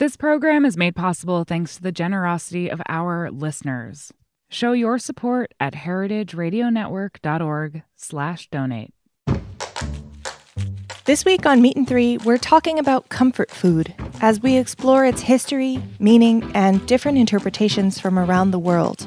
This program is made possible thanks to the generosity of our listeners. Show your support at heritageradionetwork.org/donate. This week on Meat and Three, we're talking about comfort food as we explore its history, meaning, and different interpretations from around the world.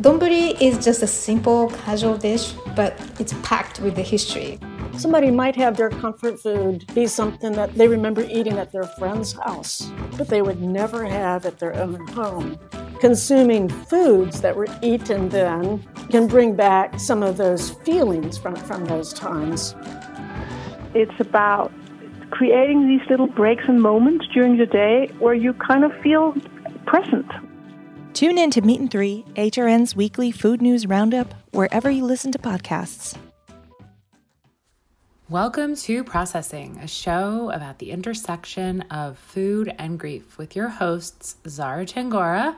Donburi is just a simple, casual dish, but it's packed with the history. Somebody might have their comfort food be something that they remember eating at their friend's house, but they would never have at their own home. Consuming foods that were eaten then can bring back some of those feelings from, from those times. It's about creating these little breaks and moments during the day where you kind of feel present. Tune in to Meat and Three, HRN's weekly food news roundup, wherever you listen to podcasts. Welcome to Processing, a show about the intersection of food and grief with your hosts, Zara Tangorra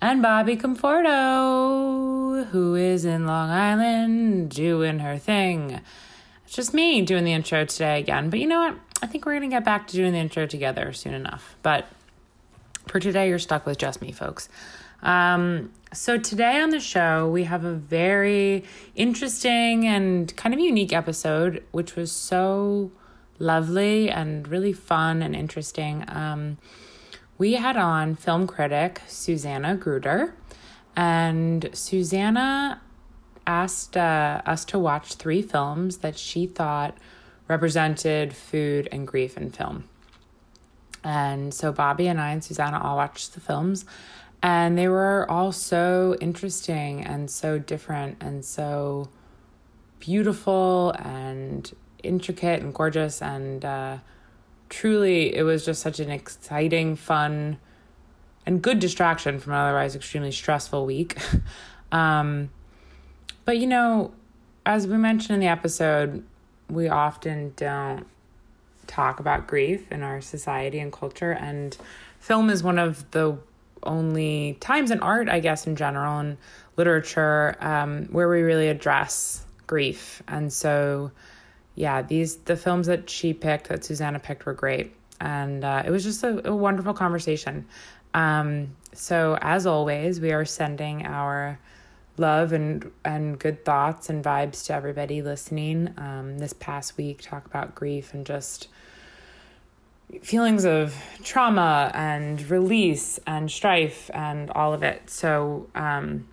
and Bobby Conforto, who is in Long Island doing her thing. It's just me doing the intro today again. But you know what? I think we're going to get back to doing the intro together soon enough. But for today, you're stuck with just me, folks. Um, so, today on the show, we have a very interesting and kind of unique episode, which was so lovely and really fun and interesting. Um, we had on film critic Susanna Gruder, and Susanna asked uh, us to watch three films that she thought represented food and grief in film. And so Bobby and I and Susanna all watched the films, and they were all so interesting and so different and so beautiful and intricate and gorgeous. And uh, truly, it was just such an exciting, fun, and good distraction from an otherwise extremely stressful week. um, but you know, as we mentioned in the episode, we often don't talk about grief in our society and culture, and film is one of the only times in art, I guess, in general, and literature, um, where we really address grief. And so, yeah, these the films that she picked, that Susanna picked, were great, and uh, it was just a, a wonderful conversation. Um, so, as always, we are sending our love and and good thoughts and vibes to everybody listening. Um, this past week, talk about grief and just feelings of trauma and release and strife and all of it. So um,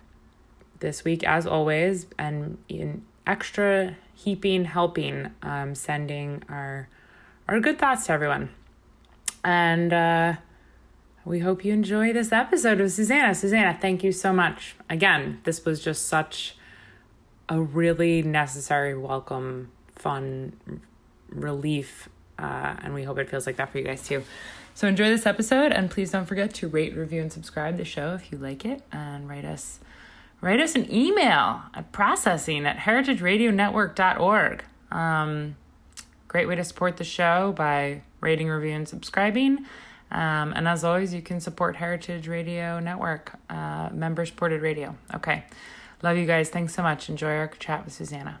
this week, as always, and in extra heaping helping, um, sending our our good thoughts to everyone. And uh, we hope you enjoy this episode of Susanna. Susanna, thank you so much. Again, this was just such a really necessary, welcome, fun relief. Uh, and we hope it feels like that for you guys too. So enjoy this episode and please don't forget to rate, review, and subscribe the show if you like it and write us write us an email at processing at heritageradionetwork.org. Um, great way to support the show by rating, reviewing, and subscribing. Um, and as always, you can support Heritage Radio Network, uh, member supported radio. Okay. Love you guys. Thanks so much. Enjoy our chat with Susanna.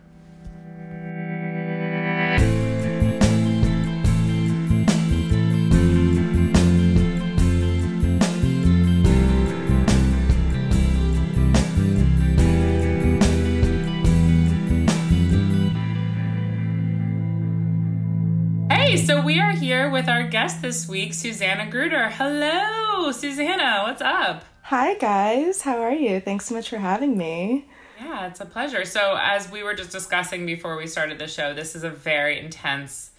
So we are here with our guest this week, Susanna Gruder. Hello, Susanna. What's up? Hi, guys. How are you? Thanks so much for having me. Yeah, it's a pleasure. So, as we were just discussing before we started the show, this is a very intense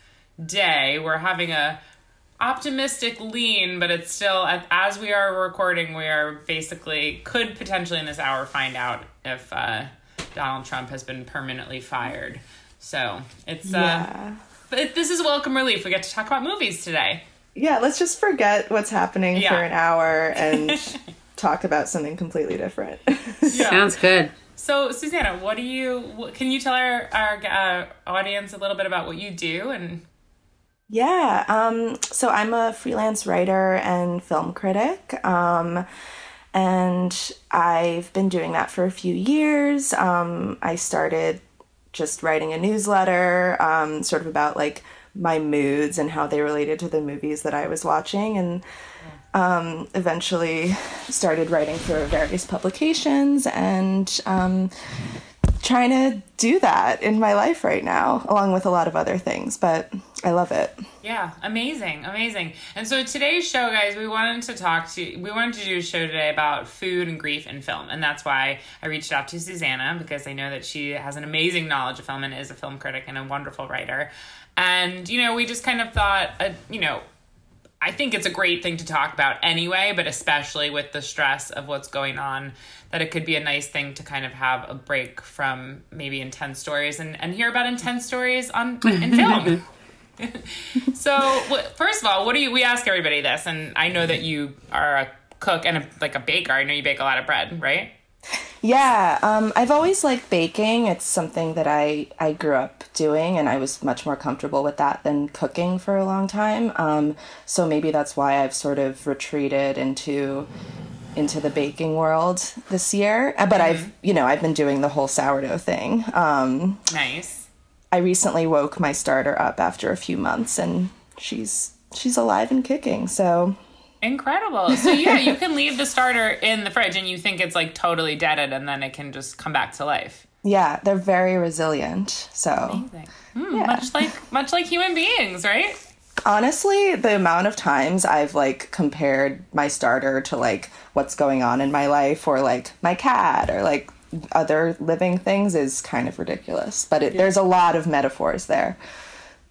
day. We're having a optimistic lean, but it's still as we are recording, we are basically could potentially in this hour find out if uh, Donald Trump has been permanently fired. So it's uh, Yeah. But this is welcome relief. We get to talk about movies today. Yeah, let's just forget what's happening Yeah. for an hour and talk about something completely different. Sounds good. So, Susanna, what do you? What, can you tell our our uh, audience a little bit about what you do? And Yeah, um, so I'm a freelance writer and film critic. Um, and I've been doing that for a few years. Um, I started just writing a newsletter, um, sort of about like my moods and how they related to the movies that I was watching. And um, eventually started writing for various publications and um, trying to do that in my life right now, along with a lot of other things. But I love it. Yeah, amazing, amazing. And so today's show, guys, we wanted to talk to we wanted to do a show today about food and grief in film, and that's why I reached out to Susanna because I know that she has an amazing knowledge of film and is a film critic and a wonderful writer. And you know, we just kind of thought, uh, you know, I think it's a great thing to talk about anyway, but especially with the stress of what's going on, that it could be a nice thing to kind of have a break from maybe intense stories and, and hear about intense stories on in film. so, first of all, what do you? We ask everybody this, and I know that you are a cook and a, like a baker. I know you bake a lot of bread, right? Yeah, um, I've always liked baking. It's something that I, I grew up doing, and I was much more comfortable with that than cooking for a long time. Um, so maybe that's why I've sort of retreated into into the baking world this year. Uh, but mm-hmm. I've you know I've been doing the whole sourdough thing. Um, nice. I recently woke my starter up after a few months, and she's she's alive and kicking. So Incredible. So yeah, you can leave the starter in the fridge and you think it's like totally deaded and then it can just come back to life. Yeah, they're very resilient. So Amazing. Mm, yeah. much like much like human beings, right? Honestly, the amount of times I've like compared my starter to like what's going on in my life or like my cat or like other living things is kind of ridiculous. But it, yeah. there's a lot of metaphors there.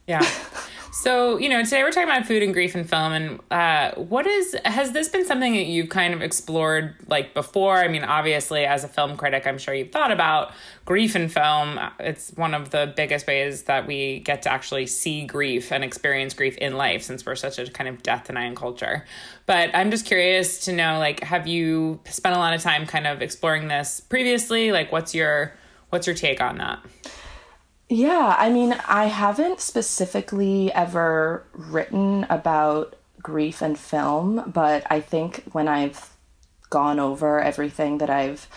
Yeah. So, you know, today we're talking about food and grief and film. And uh, what is, has this been something that you've kind of explored like before? I mean, obviously, as a film critic, I'm sure you've thought about grief in film. It's one of the biggest ways that we get to actually see grief and experience grief in life since we're such a kind of death denying culture. But I'm just curious to know, like, have you spent a lot of time kind of exploring this previously? Like, what's your, what's your take on that? Yeah, I mean, I haven't specifically ever written about grief and film, but I think when I've gone over everything that I've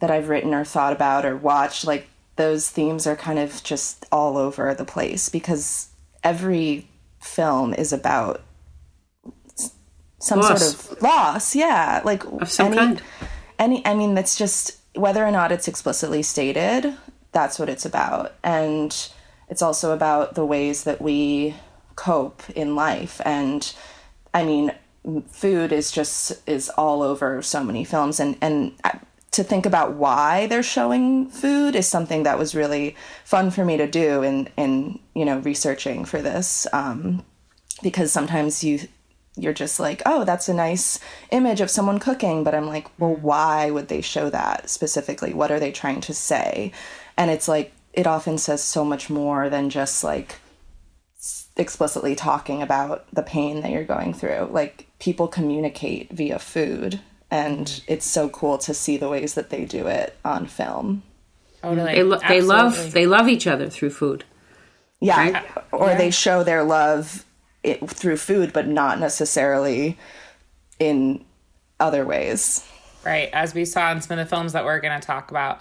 that I've written or thought about or watched, like those themes are kind of just all over the place because every film is about some loss. sort of loss. Yeah, like of some any, kind. Any, I mean, that's just whether or not it's explicitly stated that's what it's about. And it's also about the ways that we cope in life. And I mean, food is just is all over so many films and and to think about why they're showing food is something that was really fun for me to do in in you know researching for this um, because sometimes you you're just like oh that's a nice image of someone cooking but i'm like well why would they show that specifically what are they trying to say and it's like it often says so much more than just like explicitly talking about the pain that you're going through. Like people communicate via food and mm-hmm. it's so cool to see the ways that they do it on film. Oh, mm-hmm. Totally. they, lo- they love they love each other through food yeah. right? Uh, or yeah. they show their love it, through food but not necessarily in other ways. Right. As we saw in some of the films that we're going to talk about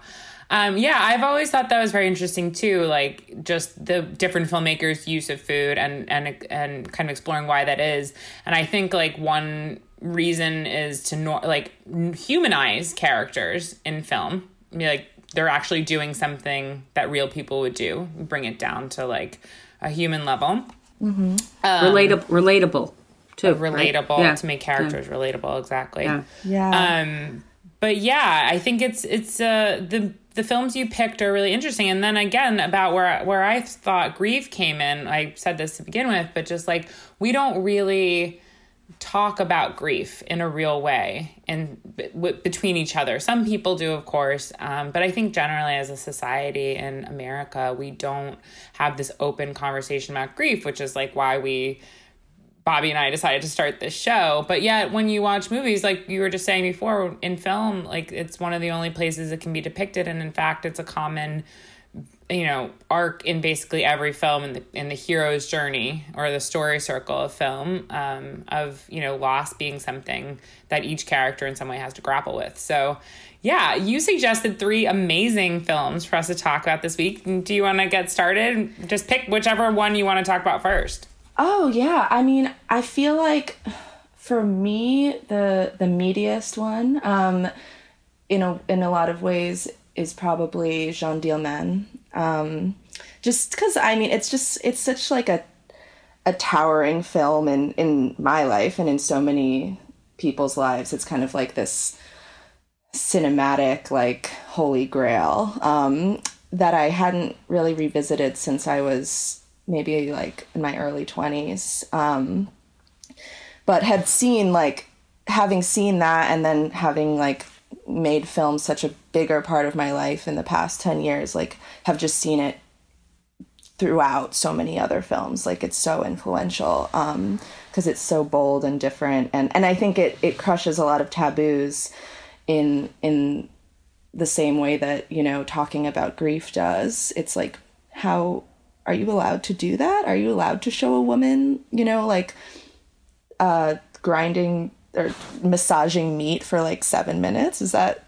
um, yeah, I've always thought that was very interesting too. Like just the different filmmakers' use of food and and and kind of exploring why that is. And I think like one reason is to no, like humanize characters in film. I mean, like they're actually doing something that real people would do. Bring it down to like a human level. Mm-hmm. Um, relatable, relatable too. Relatable right? yeah. to make characters yeah. relatable. Exactly. Yeah. yeah. Um, but yeah, I think it's it's uh the the films you picked are really interesting. And then again, about where where I thought grief came in, I said this to begin with, but just like we don't really talk about grief in a real way and between each other. Some people do, of course, um, but I think generally as a society in America, we don't have this open conversation about grief, which is like why we Bobby and I decided to start this show. But yet, when you watch movies, like you were just saying before, in film, like it's one of the only places it can be depicted, and in fact, it's a common, you know, arc in basically every film in the in the hero's journey or the story circle of film um, of you know loss being something that each character in some way has to grapple with. So. Yeah, you suggested three amazing films for us to talk about this week. Do you want to get started? Just pick whichever one you want to talk about first. Oh, yeah. I mean, I feel like for me, the the meatiest one, um, in a in a lot of ways, is probably Jeanne Dielman. Um, just because I mean, it's just it's such like a a towering film in in my life and in so many people's lives. It's kind of like this cinematic like holy grail um, that I hadn't really revisited since I was maybe like in my early 20s um, but had seen like having seen that and then having like made film such a bigger part of my life in the past 10 years like have just seen it throughout so many other films. Like it's so influential um because it's so bold and different. And and i think it it crushes a lot of taboos in in the same way that you know talking about grief does. It's like how are you allowed to do that? Are you allowed to show a woman you know like uh grinding or massaging meat for like seven minutes? Is that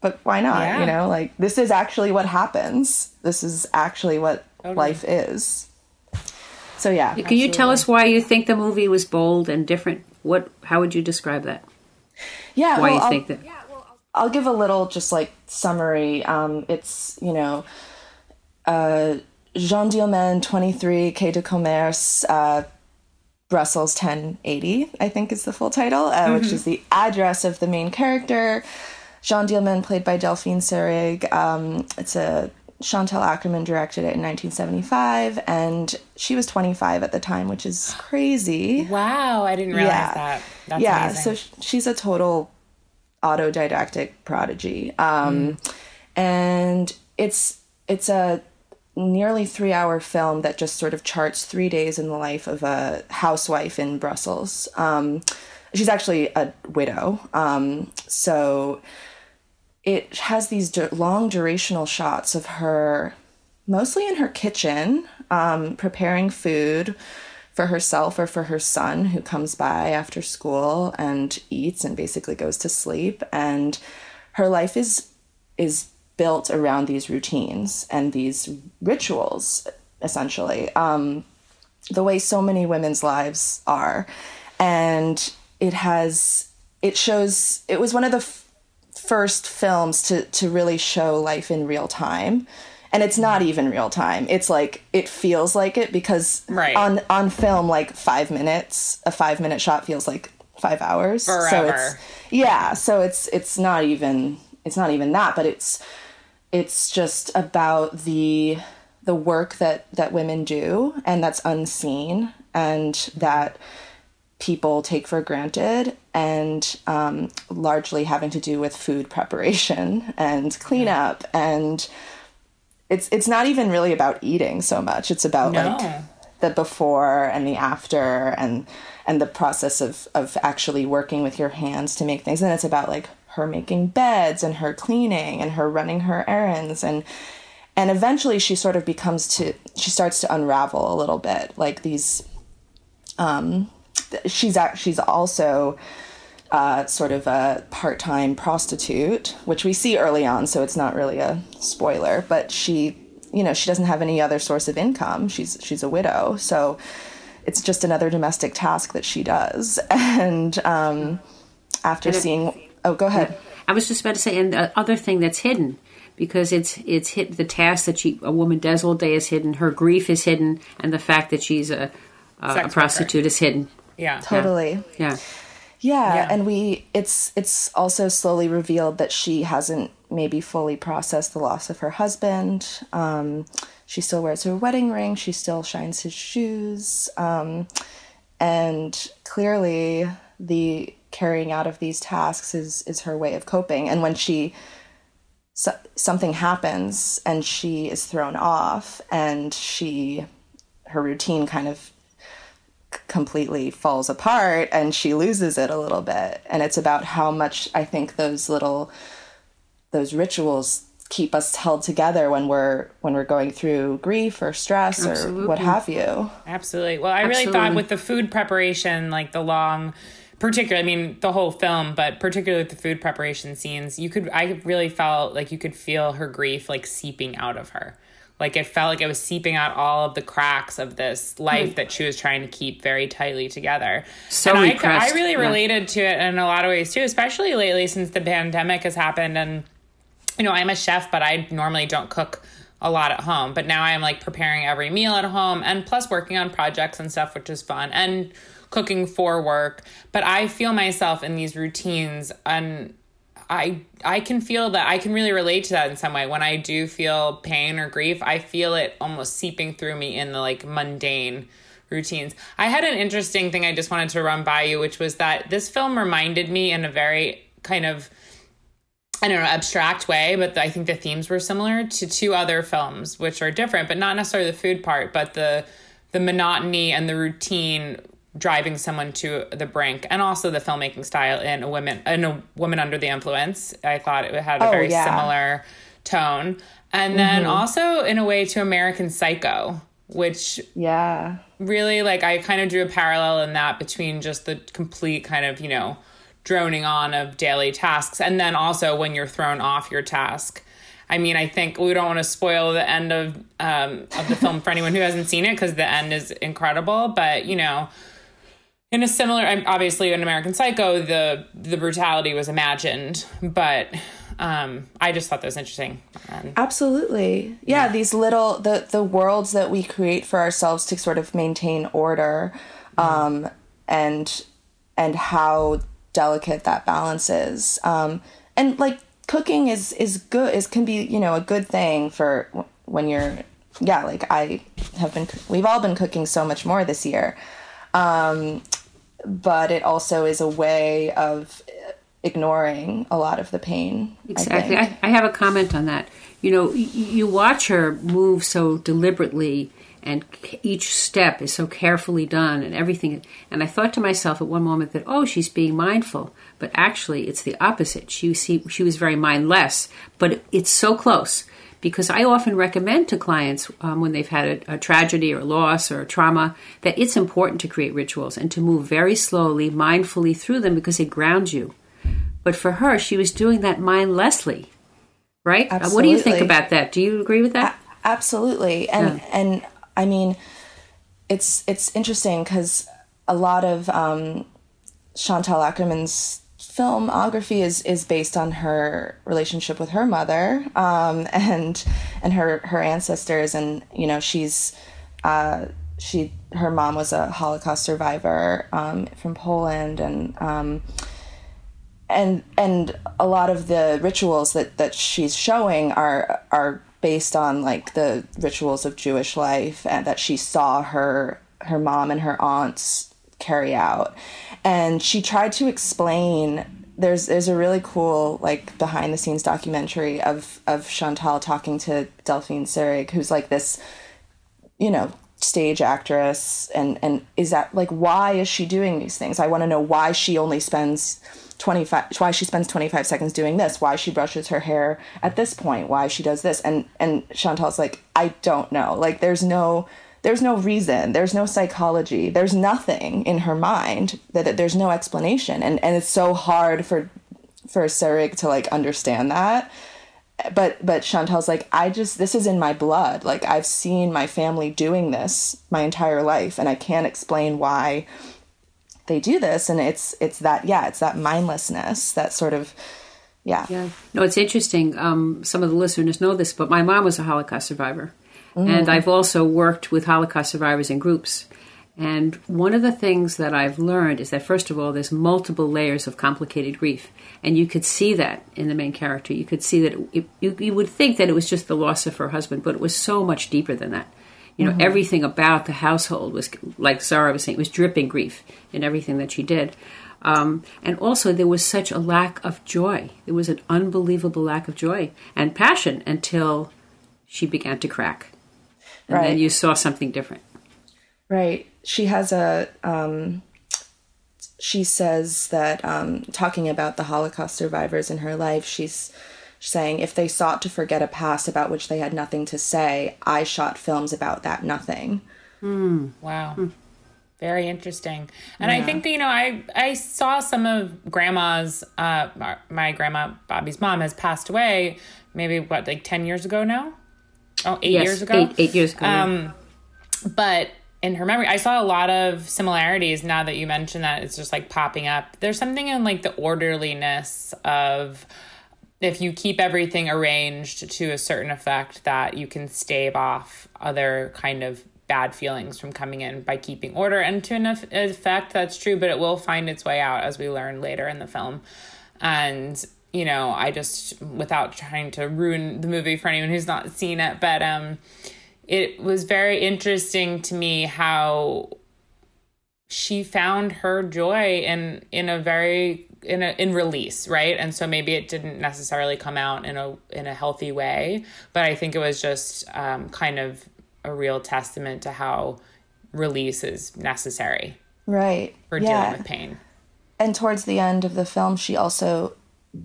but why not? Yeah. you know like this is actually what happens. This is actually what totally. life is. So yeah. Can absolutely. you tell us why you think the movie was bold and different? What how would you describe that? Yeah why well, you I'll, think that? I'll give a little just like summary. Um, it's you know, uh, Jeanne Dielman, twenty three, Quai du Commerce, uh, Brussels ten eighty. I think is the full title, uh, mm-hmm. which is the address of the main character. Jeanne Dielman, played by Delphine Seyrig. Um, it's a Chantal Akerman directed it in 1975, and she was 25 at the time, which is crazy. Wow, I didn't realize yeah. that. That's yeah, amazing. so she's a total autodidactic prodigy. Um, mm. And it's it's a nearly three hour film that just sort of charts three days in the life of a housewife in Brussels. Um, she's actually a widow. Um, so it has these du- long durational shots of her mostly in her kitchen um, preparing food for herself or for her son who comes by after school and eats and basically goes to sleep and her life is is built around these routines and these rituals essentially um, the way so many women's lives are and it has it shows it was one of the f- first films to to really show life in real time and it's not even real time. It's like it feels like it because right. on on film, like five minutes, a five minute shot feels like five hours. Forever. So it's yeah. So it's it's not even it's not even that, but it's it's just about the the work that that women do and that's unseen and that people take for granted and um, largely having to do with food preparation and cleanup and it's it's not even really about eating so much. It's about no. like the before and the after and and the process of of actually working with your hands to make things. And it's about like her making beds and her cleaning and her running her errands and and eventually she sort of becomes to she starts to unravel a little bit like these um she's she's also uh, sort of a part time prostitute, which we see early on, so it's not really a spoiler. But she, you know, she doesn't have any other source of income. She's she's a widow, so it's just another domestic task that she does. And um, after and seeing, oh, go ahead. I was just about to say, and the other thing that's hidden because it's it's hit the task that she a woman does all day is hidden. Her grief is hidden, and the fact that she's a a, a prostitute is hidden. Yeah, totally. yeah. Yeah, yeah, and we it's it's also slowly revealed that she hasn't maybe fully processed the loss of her husband. Um, she still wears her wedding ring. She still shines his shoes, um, and clearly the carrying out of these tasks is is her way of coping. And when she so, something happens and she is thrown off, and she her routine kind of completely falls apart and she loses it a little bit and it's about how much i think those little those rituals keep us held together when we're when we're going through grief or stress Absolutely. or what have you Absolutely. Well, I really thought with the food preparation, like the long particularly i mean the whole film but particularly the food preparation scenes you could i really felt like you could feel her grief like seeping out of her Like it felt like it was seeping out all of the cracks of this life mm. that she was trying to keep very tightly together. So and I, I really yeah. related to it in a lot of ways too, especially lately since the pandemic has happened. And, you know, I'm a chef, but I normally don't cook a lot at home. But now I'm like preparing every meal at home and plus working on projects and stuff, which is fun. And cooking for work. But I feel myself in these routines and I I can feel that I can really relate to that in some way. When I do feel pain or grief, I feel it almost seeping through me in the like mundane routines. I had an interesting thing I just wanted to run by you, which was that this film reminded me in a very kind of I don't know, abstract way, but I think the themes were similar to two other films, which are different, but not necessarily the food part, but the the monotony and the routine driving someone to the brink and also the filmmaking style in a woman in a woman under the influence i thought it had a oh, very yeah. similar tone and then mm-hmm. also in a way to american psycho which yeah really like i kind of drew a parallel in that between just the complete kind of you know droning on of daily tasks and then also when you're thrown off your task I mean, I think we don't want to spoil the end of um, of the film for anyone who hasn't seen it because the end is incredible. But you know, in a similar obviously in american psycho the the brutality was imagined but um i just thought that was interesting. And, absolutely. Yeah, yeah, these little the the worlds that we create for ourselves to sort of maintain order um and and how delicate that balance is. Um and like cooking is is good is can be you know a good thing for when you're yeah like i have been we've all been cooking so much more this year. Um but it also is a way of ignoring a lot of the pain. Exactly. I, I, I have a comment on that. You know, you watch her move so deliberately, and each step is so carefully done, and everything. And I thought to myself at one moment that, oh, she's being mindful, but actually, it's the opposite. She she was very mindless, but it's so close because I often recommend to clients um, when they've had a, a, tragedy or loss or trauma that it's important to create rituals and to move very slowly, mindfully through them because they ground you. But for her, she was doing that mindlessly, right? Uh, what do you think about that? Do you agree with that? A- absolutely, and yeah. and I mean, it's it's interesting because a lot of um, Chantal Akerman's filmography is is based on her relationship with her mother um, and and her her ancestors and you know she's uh, she her mom was a Holocaust survivor um, from Poland and um, and and a lot of the rituals that that she's showing are are based on like the rituals of Jewish life and that she saw her her mom and her aunts carry out and she tried to explain there's there's a really cool like behind the scenes documentary of of Chantal talking to Delphine Seyrig, who's like this, you know, stage actress, and and is that like why is she doing these things? I want to know why she only spends 25 why she spends 25 seconds doing this why she brushes her hair at this point why she does this. And and chantal's like i don't know. Like there's no there's no reason there's no psychology there's nothing in her mind that there's no explanation. And and it's so hard for for Seyrig to like understand that. But but Chantal's like I just this is in my blood. Like I've seen my family doing this my entire life and I can't explain why they do this. And it's it's that yeah it's that mindlessness that sort of yeah. Yeah. No it's interesting. Um, some of the listeners know this but my mom was a holocaust survivor Mm. And I've also worked with Holocaust survivors in groups. And one of the things that I've learned is that, first of all, there's multiple layers of complicated grief. And you could see that in the main character. You could see that it, you, you would think that it was just the loss of her husband, but it was so much deeper than that. You know, mm-hmm. everything about the household was, like Zara was saying, it was dripping grief in everything that she did. Um, and also, there was such a lack of joy. There was an unbelievable lack of joy and passion until she began to crack and right. then you saw something different. Right. She has a. Um, she says that um, talking about the Holocaust survivors in her life, she's saying if they sought to forget a past about which they had nothing to say, I shot films about that nothing. Mm. Wow. Mm. Very interesting. And yeah. I think that, you know, I, I saw some of grandma's, uh, my grandma, Bobby's mom, has passed away maybe what, like 10 years ago now? Oh eight Yes, years ago. Eight, eight years ago. yeah. Um, but in her memory, I saw a lot of similarities now that you mentioned that it's just like popping up. There's something in like the orderliness of if you keep everything arranged to a certain effect that you can stave off other kind of bad feelings from coming in by keeping order and to an effect that's true but it will find its way out as we learn later in the film and you know i just without trying to ruin the movie for anyone who's not seen it but um it was very interesting to me how she found her joy in in a very in a in release right and so maybe it didn't necessarily come out in a in a healthy way but i think it was just um, kind of a real testament to how release is necessary Right. for yeah. dealing with pain and towards the end of the film she also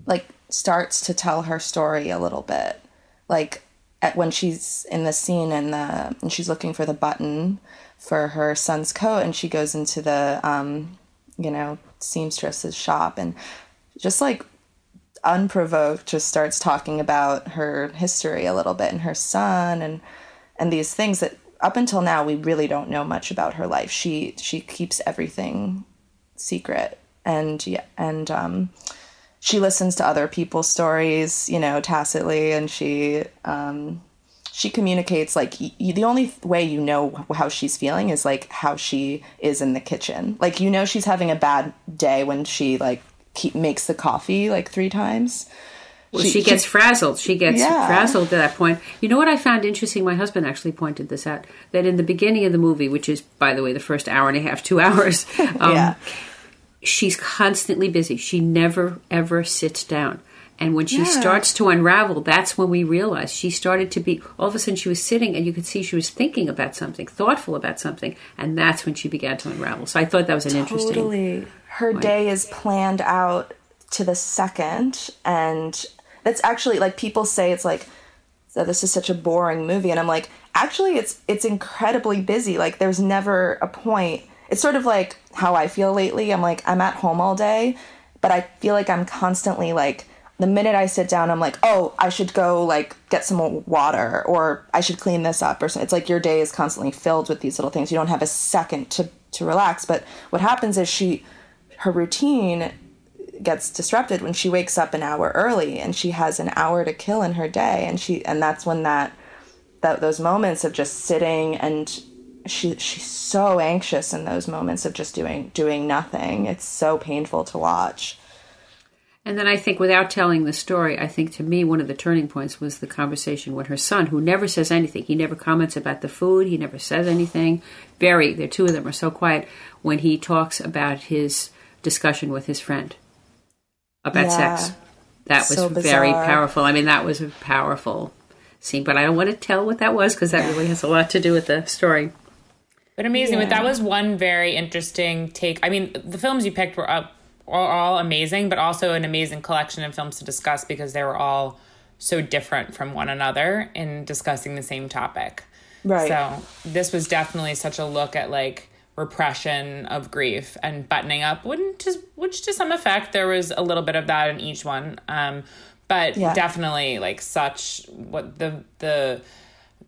like starts to tell her story a little bit. Like at when she's in the scene and the and she's looking for the button for her son's coat and she goes into the um you know seamstress's shop and just like unprovoked just starts talking about her history a little bit and her son and and these things that up until now we really don't know much about her life. She she keeps everything secret and yeah and um she listens to other people's stories you know tacitly and she um she communicates like the only way you know how she's feeling is like how she is in the kitchen like you know she's having a bad day when she like keep makes the coffee like three times Well, she, gets frazzled. She gets Yeah. frazzled to that point. You know what I found interesting? My husband actually pointed this out. That in the beginning of the movie, which is, by the way, the first hour and a half, two hours, um, yeah she's constantly busy. She never ever sits down. And when she Yeah. starts to unravel, that's when we realize she started to be. All of a sudden, she was sitting, and you could see she was thinking about something, thoughtful about something, and that's when she began to unravel. So I thought that was an interesting. Totally. Her day is planned out to the second, and that's actually like people say it's like, so this is such a boring movie, and I'm like, actually, it's it's incredibly busy. Like, there's never a point. It's sort of like how I feel lately. I'm like, I'm at home all day, but I feel like I'm constantly like. The minute I sit down, I'm like, oh, I should go like get some water, or I should clean this up, or something. It's like your day is constantly filled with these little things. You don't have a second to to relax. But what happens is she, her routine gets disrupted when she wakes up an hour early and she has an hour to kill in her day and she and that's when that that those moments of just sitting and she she's so anxious in those moments of just doing doing nothing it's so painful to watch And then I think, without telling the story, I think to me one of the turning points was the conversation with her son, who never says anything. He never comments about the food. He never says anything. Very, the two of them are so quiet when he talks about his discussion with his friend about Yeah. sex. That was So very powerful. I mean, that was a powerful scene, but I don't want to tell what that was because that really has a lot to do with the story. But amazing. But that was one very interesting take. I mean, the films you picked were up are all amazing, but also an amazing collection of films to discuss because they were all so different from one another in discussing the same topic. Right. So this was definitely such a look at like repression of grief and buttoning up, wouldn't just which to some effect there was a little bit of that in each one. Um, but Yeah. definitely like such what the the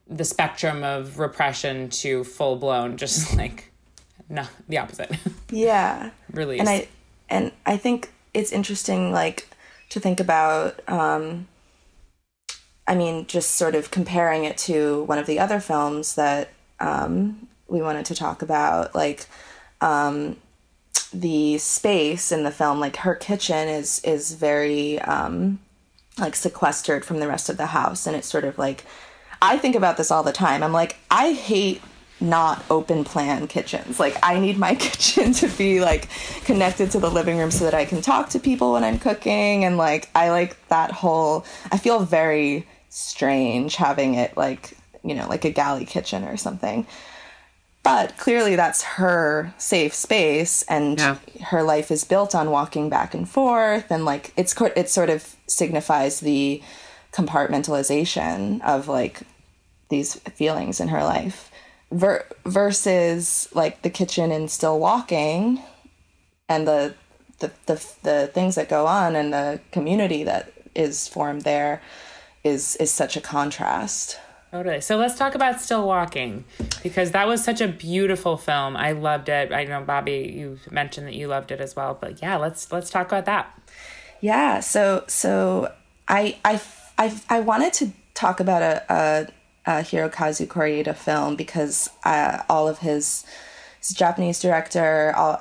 the spectrum of repression to full blown just like no the opposite. Yeah. Release and i and i think it's interesting like to think about um i mean just sort of comparing it to one of the other films that um we wanted to talk about like um the space in the film like her kitchen is is very um like sequestered from the rest of the house. And it's sort of like i think about this all the time. I'm like i hate not open plan kitchens. Like i need my kitchen to be like connected to the living room so that i can talk to people when i'm cooking. And like i like that whole i feel very strange having it like you know like a galley kitchen or something. But clearly that's her safe space and Yeah. her life is built on walking back and forth. And like it's it sort of signifies the compartmentalization of like these feelings in her life Ver- versus like the kitchen and still walking and the, the the the things that go on and the community that is formed there is is such a contrast Totally. So let's talk about Still Walking because that was such a beautiful film. I loved it. I know Bobby, you mentioned that you loved it as well, but yeah, let's let's talk about that. Yeah. So so I I I, I wanted to talk about a, a, a Hirokazu Koreeda film because uh, all of his, his Japanese director, all,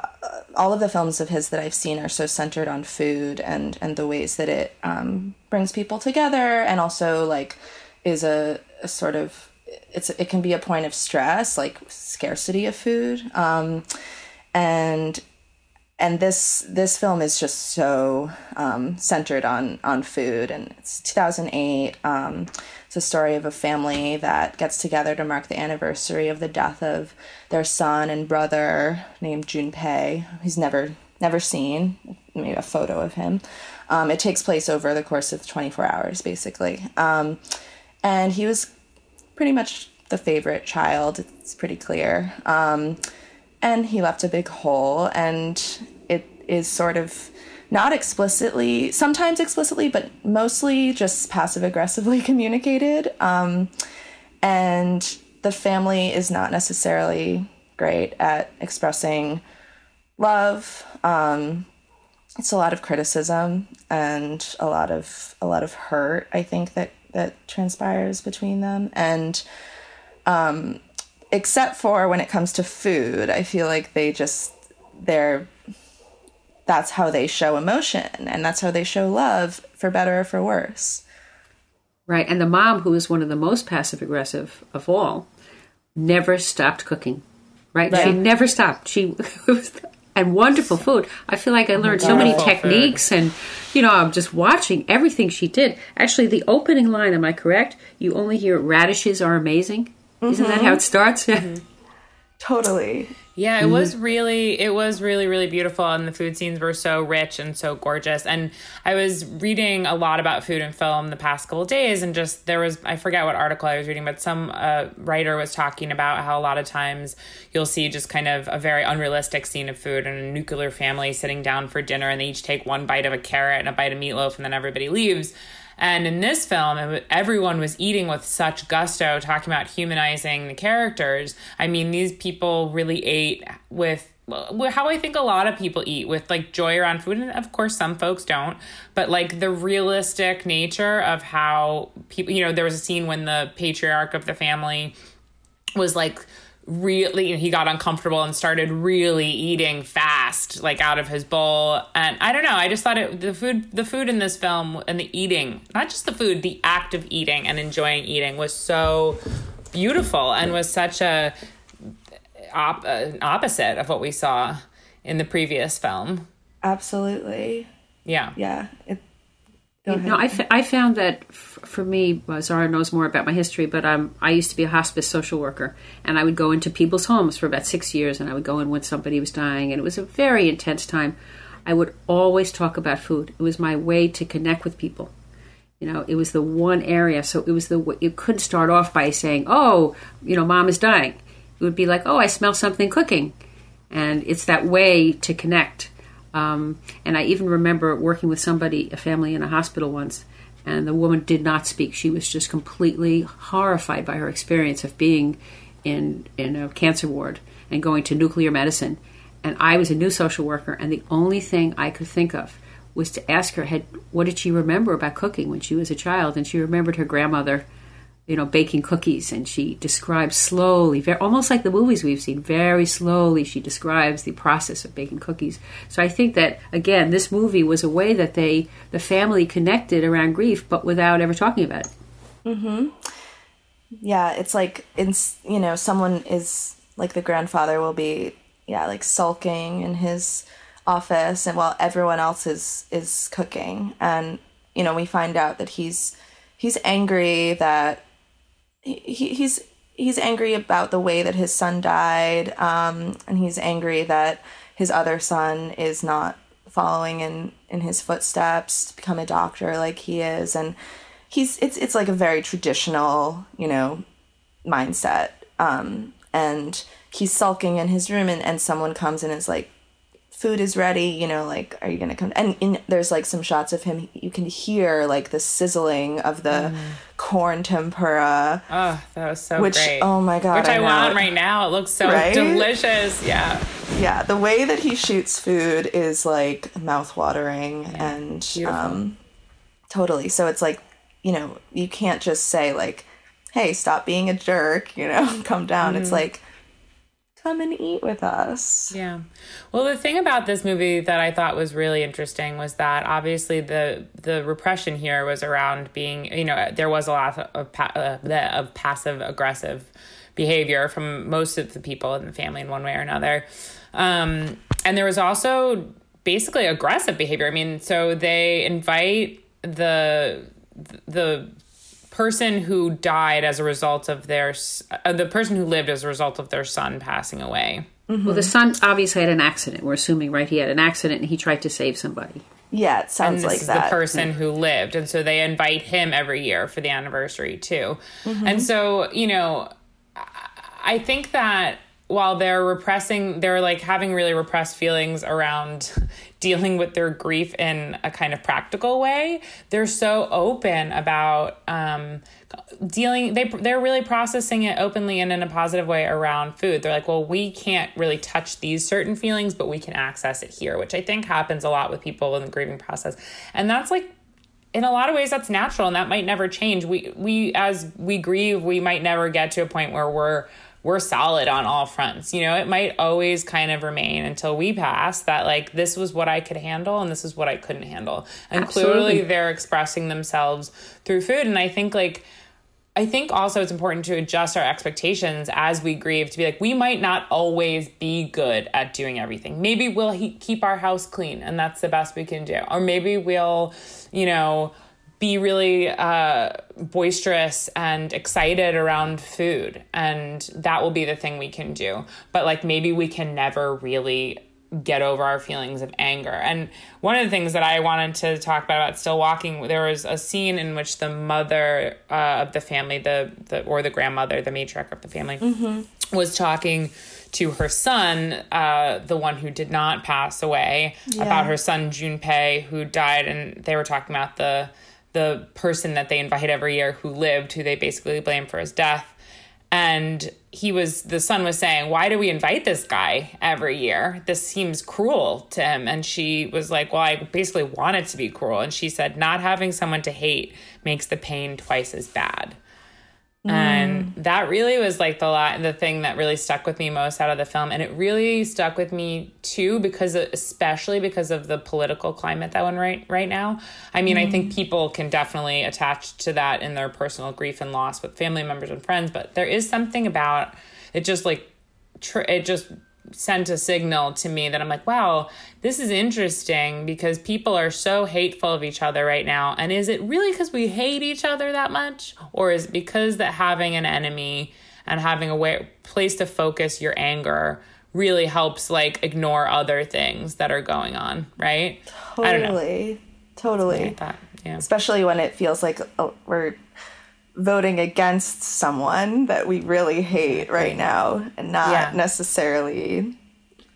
all of the films of his that I've seen are so centered on food and and the ways that it um, brings people together and also like is a, a sort of it's it can be a point of stress like scarcity of food. Um, and and this this film is just so um, centered on on food and it's 2008 um, it's a story of a family that gets together to mark the anniversary of the death of their son and brother named junpei he's never never seen maybe a photo of him um, it takes place over the course of 24 hours basically um, and he was pretty much the favorite child. It's pretty clear. Um, and he left a big hole, and it is sort of not explicitly, sometimes explicitly, but mostly just passive aggressively communicated. Um, and the family is not necessarily great at expressing love. Um, it's a lot of criticism and a lot of a lot of hurt. I think that that transpires between them and um, except for when it comes to food i feel like they just they're that's how they show emotion and that's how they show love for better or for worse right and the mom who is one of the most passive aggressive of all never stopped cooking right, right. she never stopped she was and wonderful food. I feel like I learned so many techniques and you know, I'm just watching everything she did. Actually, the opening line, am I correct? You only hear radishes are amazing. Mm-hmm. Isn't that how it starts? Mm-hmm. Totally. Yeah, it mm-hmm. was really it was really really beautiful and the food scenes were so rich and so gorgeous. And I was reading a lot about food and film the past couple days and just there was I forget what article I was reading, but some uh, writer was talking about how a lot of times you'll see just kind of a very unrealistic scene of food and a nuclear family sitting down for dinner and they each take one bite of a carrot and a bite of meatloaf and then everybody leaves. And in this film, everyone was eating with such gusto, talking about humanizing the characters. I mean, these people really ate with how I think a lot of people eat with like joy around food. And of course, some folks don't, but like the realistic nature of how people, you know, there was a scene when the patriarch of the family was like really he got uncomfortable and started really eating fast like out of his bowl. And i don't know i just thought it the food the food in this film and the eating not just the food the act of eating and enjoying eating was so beautiful and was such a op- an opposite of what we saw in the previous film. Absolutely. Yeah. Yeah. It, Go ahead. No, I, f- I found that f- for me, well, Zara knows more about my history, but um, I used to be a hospice social worker, and I would go into people's homes for about six years, and I would go in when somebody was dying, and it was a very intense time. I would always talk about food. It was my way to connect with people. You know, it was the one area. So it was the you couldn't start off by saying, "Oh, you know, mom is dying." It would be like, "Oh, I smell something cooking," and it's that way to connect. Um, and I even remember working with somebody, a family in a hospital once, and the woman did not speak. She was just completely horrified by her experience of being in in a cancer ward and going to nuclear medicine. And I was a new social worker, and the only thing I could think of was to ask her, had, what did she remember about cooking when she was a child? And she remembered her grandmother you know, baking cookies, and she describes slowly, very, almost like the movies we've seen, very slowly. She describes the process of baking cookies. So I think that again, this movie was a way that they, the family, connected around grief, but without ever talking about it. Mm-hmm. Yeah, it's like it's you know, someone is like the grandfather will be yeah like sulking in his office, and while everyone else is is cooking, and you know, we find out that he's he's angry that he, he's he's angry about the way that his son died, um, and he's angry that his other son is not following in in his footsteps to become a doctor like he is, and he's it's it's like a very traditional you know mindset, um, and he's sulking in his room, and and someone comes and is like. Food is ready, you know. Like, are you gonna come? And in, there's like some shots of him. You can hear like the sizzling of the mm corn tempura. Oh, that was so which great. oh my god, Which I, know. want right now. It looks so Right? delicious. Yeah. Yeah, the way that he shoots food is like mouth-watering and beautiful. um totally. So it's like, you know, you can't just say like, "Hey, stop being a jerk," you know, come down. Mm-hmm. It's like come and eat with us. Yeah. Well, the thing about this movie that I thought was really interesting was that obviously the the repression here was around being, you know, there was a lot of pa- uh, of passive aggressive behavior from most of the people in the family in one way or another. Um, and there was also basically aggressive behavior. I mean, so they invite the the person who died as a result of their uh, the person who lived as a result of their son passing away. Well, the son obviously had an accident. We're assuming, right? He had an accident and he tried to save somebody. Yeah, it and sounds this like is that. the person who lived and so they invite him every year for the anniversary too and so you know I- i think that while they're repressing they're like having really repressed feelings around dealing with their grief in a kind of practical way. They're so open about um dealing they they're really processing it openly and in a positive way around food. They're like well we can't really touch these certain feelings but we can access it here which i think happens a lot with people in the grieving process. And that's like in a lot of ways that's natural and that might never change. We we as we grieve we might never get to a point where we're we're solid on all fronts you know it might always kind of remain until we pass that like this was what i could handle and this is what i couldn't handle and clearly Absolutely. they're expressing themselves through food and i think like I think also it's important to adjust our expectations as we grieve to be like, we might not always be good at doing everything. Maybe we'll he- keep our house clean and that's the best we can do. Or maybe we'll, you know, be really uh, boisterous and excited around food. And that will be the thing we can do. But like maybe we can never really get over our feelings of anger. And one of the things that I wanted to talk about about still walking, there was a scene in which the mother uh, of the family, the, the or the grandmother, the matriarch of the family, was talking to her son, uh, the one who did not pass away, about her son Junpei, who died, and they were talking about the the person that they invite every year who lived, who they basically blame for his death. And he was the son was saying why do we invite this guy every year? This seems cruel to him. And she was like well i basically want it to be cruel. And she said not having someone to hate makes the pain twice as bad and mm. that really was like the la- the thing that really stuck with me most out of the film. And it really stuck with me too because especially because of the political climate that one right right now. I mean i think mm. people can definitely attach to that in their personal grief and loss with family members and friends but there is something about it just like tr- it just sent a signal to me that I'm like, wow, this is interesting because people are so hateful of each other right now. And is it really because we hate each other that much? Or is it because that having an enemy and having a way, place to focus your anger really helps like ignore other things that are going on, right? I don't know. Totally. Totally. Like that. Yeah. Especially when it feels like uh, we're voting against someone that we really hate right now and not Yeah. necessarily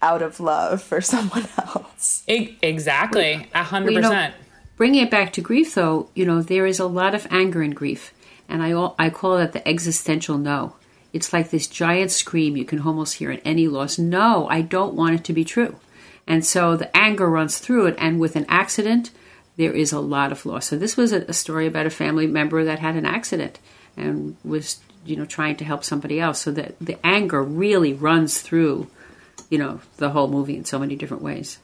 out of love for someone else. E- exactly. A hundred Well, you know, percent. Bringing it back to grief, though, you know, there is a lot of anger in grief. And I, al- I call that the existential no. It's like this giant scream you can almost hear in any loss. No, I don't want it to be true. And so the anger runs through it. And with an accident, there is a lot of loss. So this was a, a story about a family member that had an accident and was, you know, trying to help somebody else. So that the anger really runs through, you know, the whole movie in so many different ways.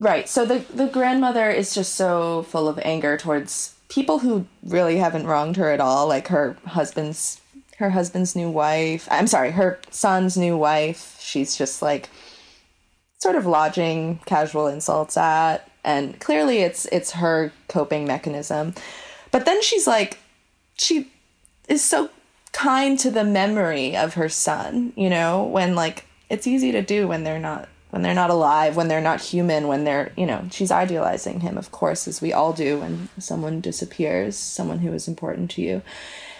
Right. So the the grandmother is just so full of anger towards people who really haven't wronged her at all, like her husband's her husband's new wife. I'm sorry, her son's new wife. She's just like sort of lodging casual insults at and clearly it's it's her coping mechanism. But then she's like she is so kind to the memory of her son, you know, when like it's easy to do when they're not when they're not alive, when they're not human, when they're, you know, she's idealizing him, of course, as we all do when someone disappears, someone who is important to you.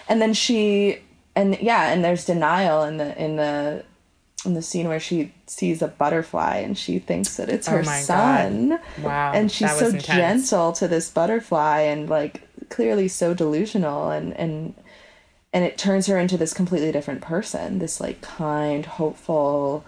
And then she and yeah, and there's denial in the in the in the scene where she sees a butterfly and she thinks that it's Oh her God. son. Wow, And she's so intense. gentle to this butterfly and like clearly so delusional and and and it turns her into this completely different person this like kind hopeful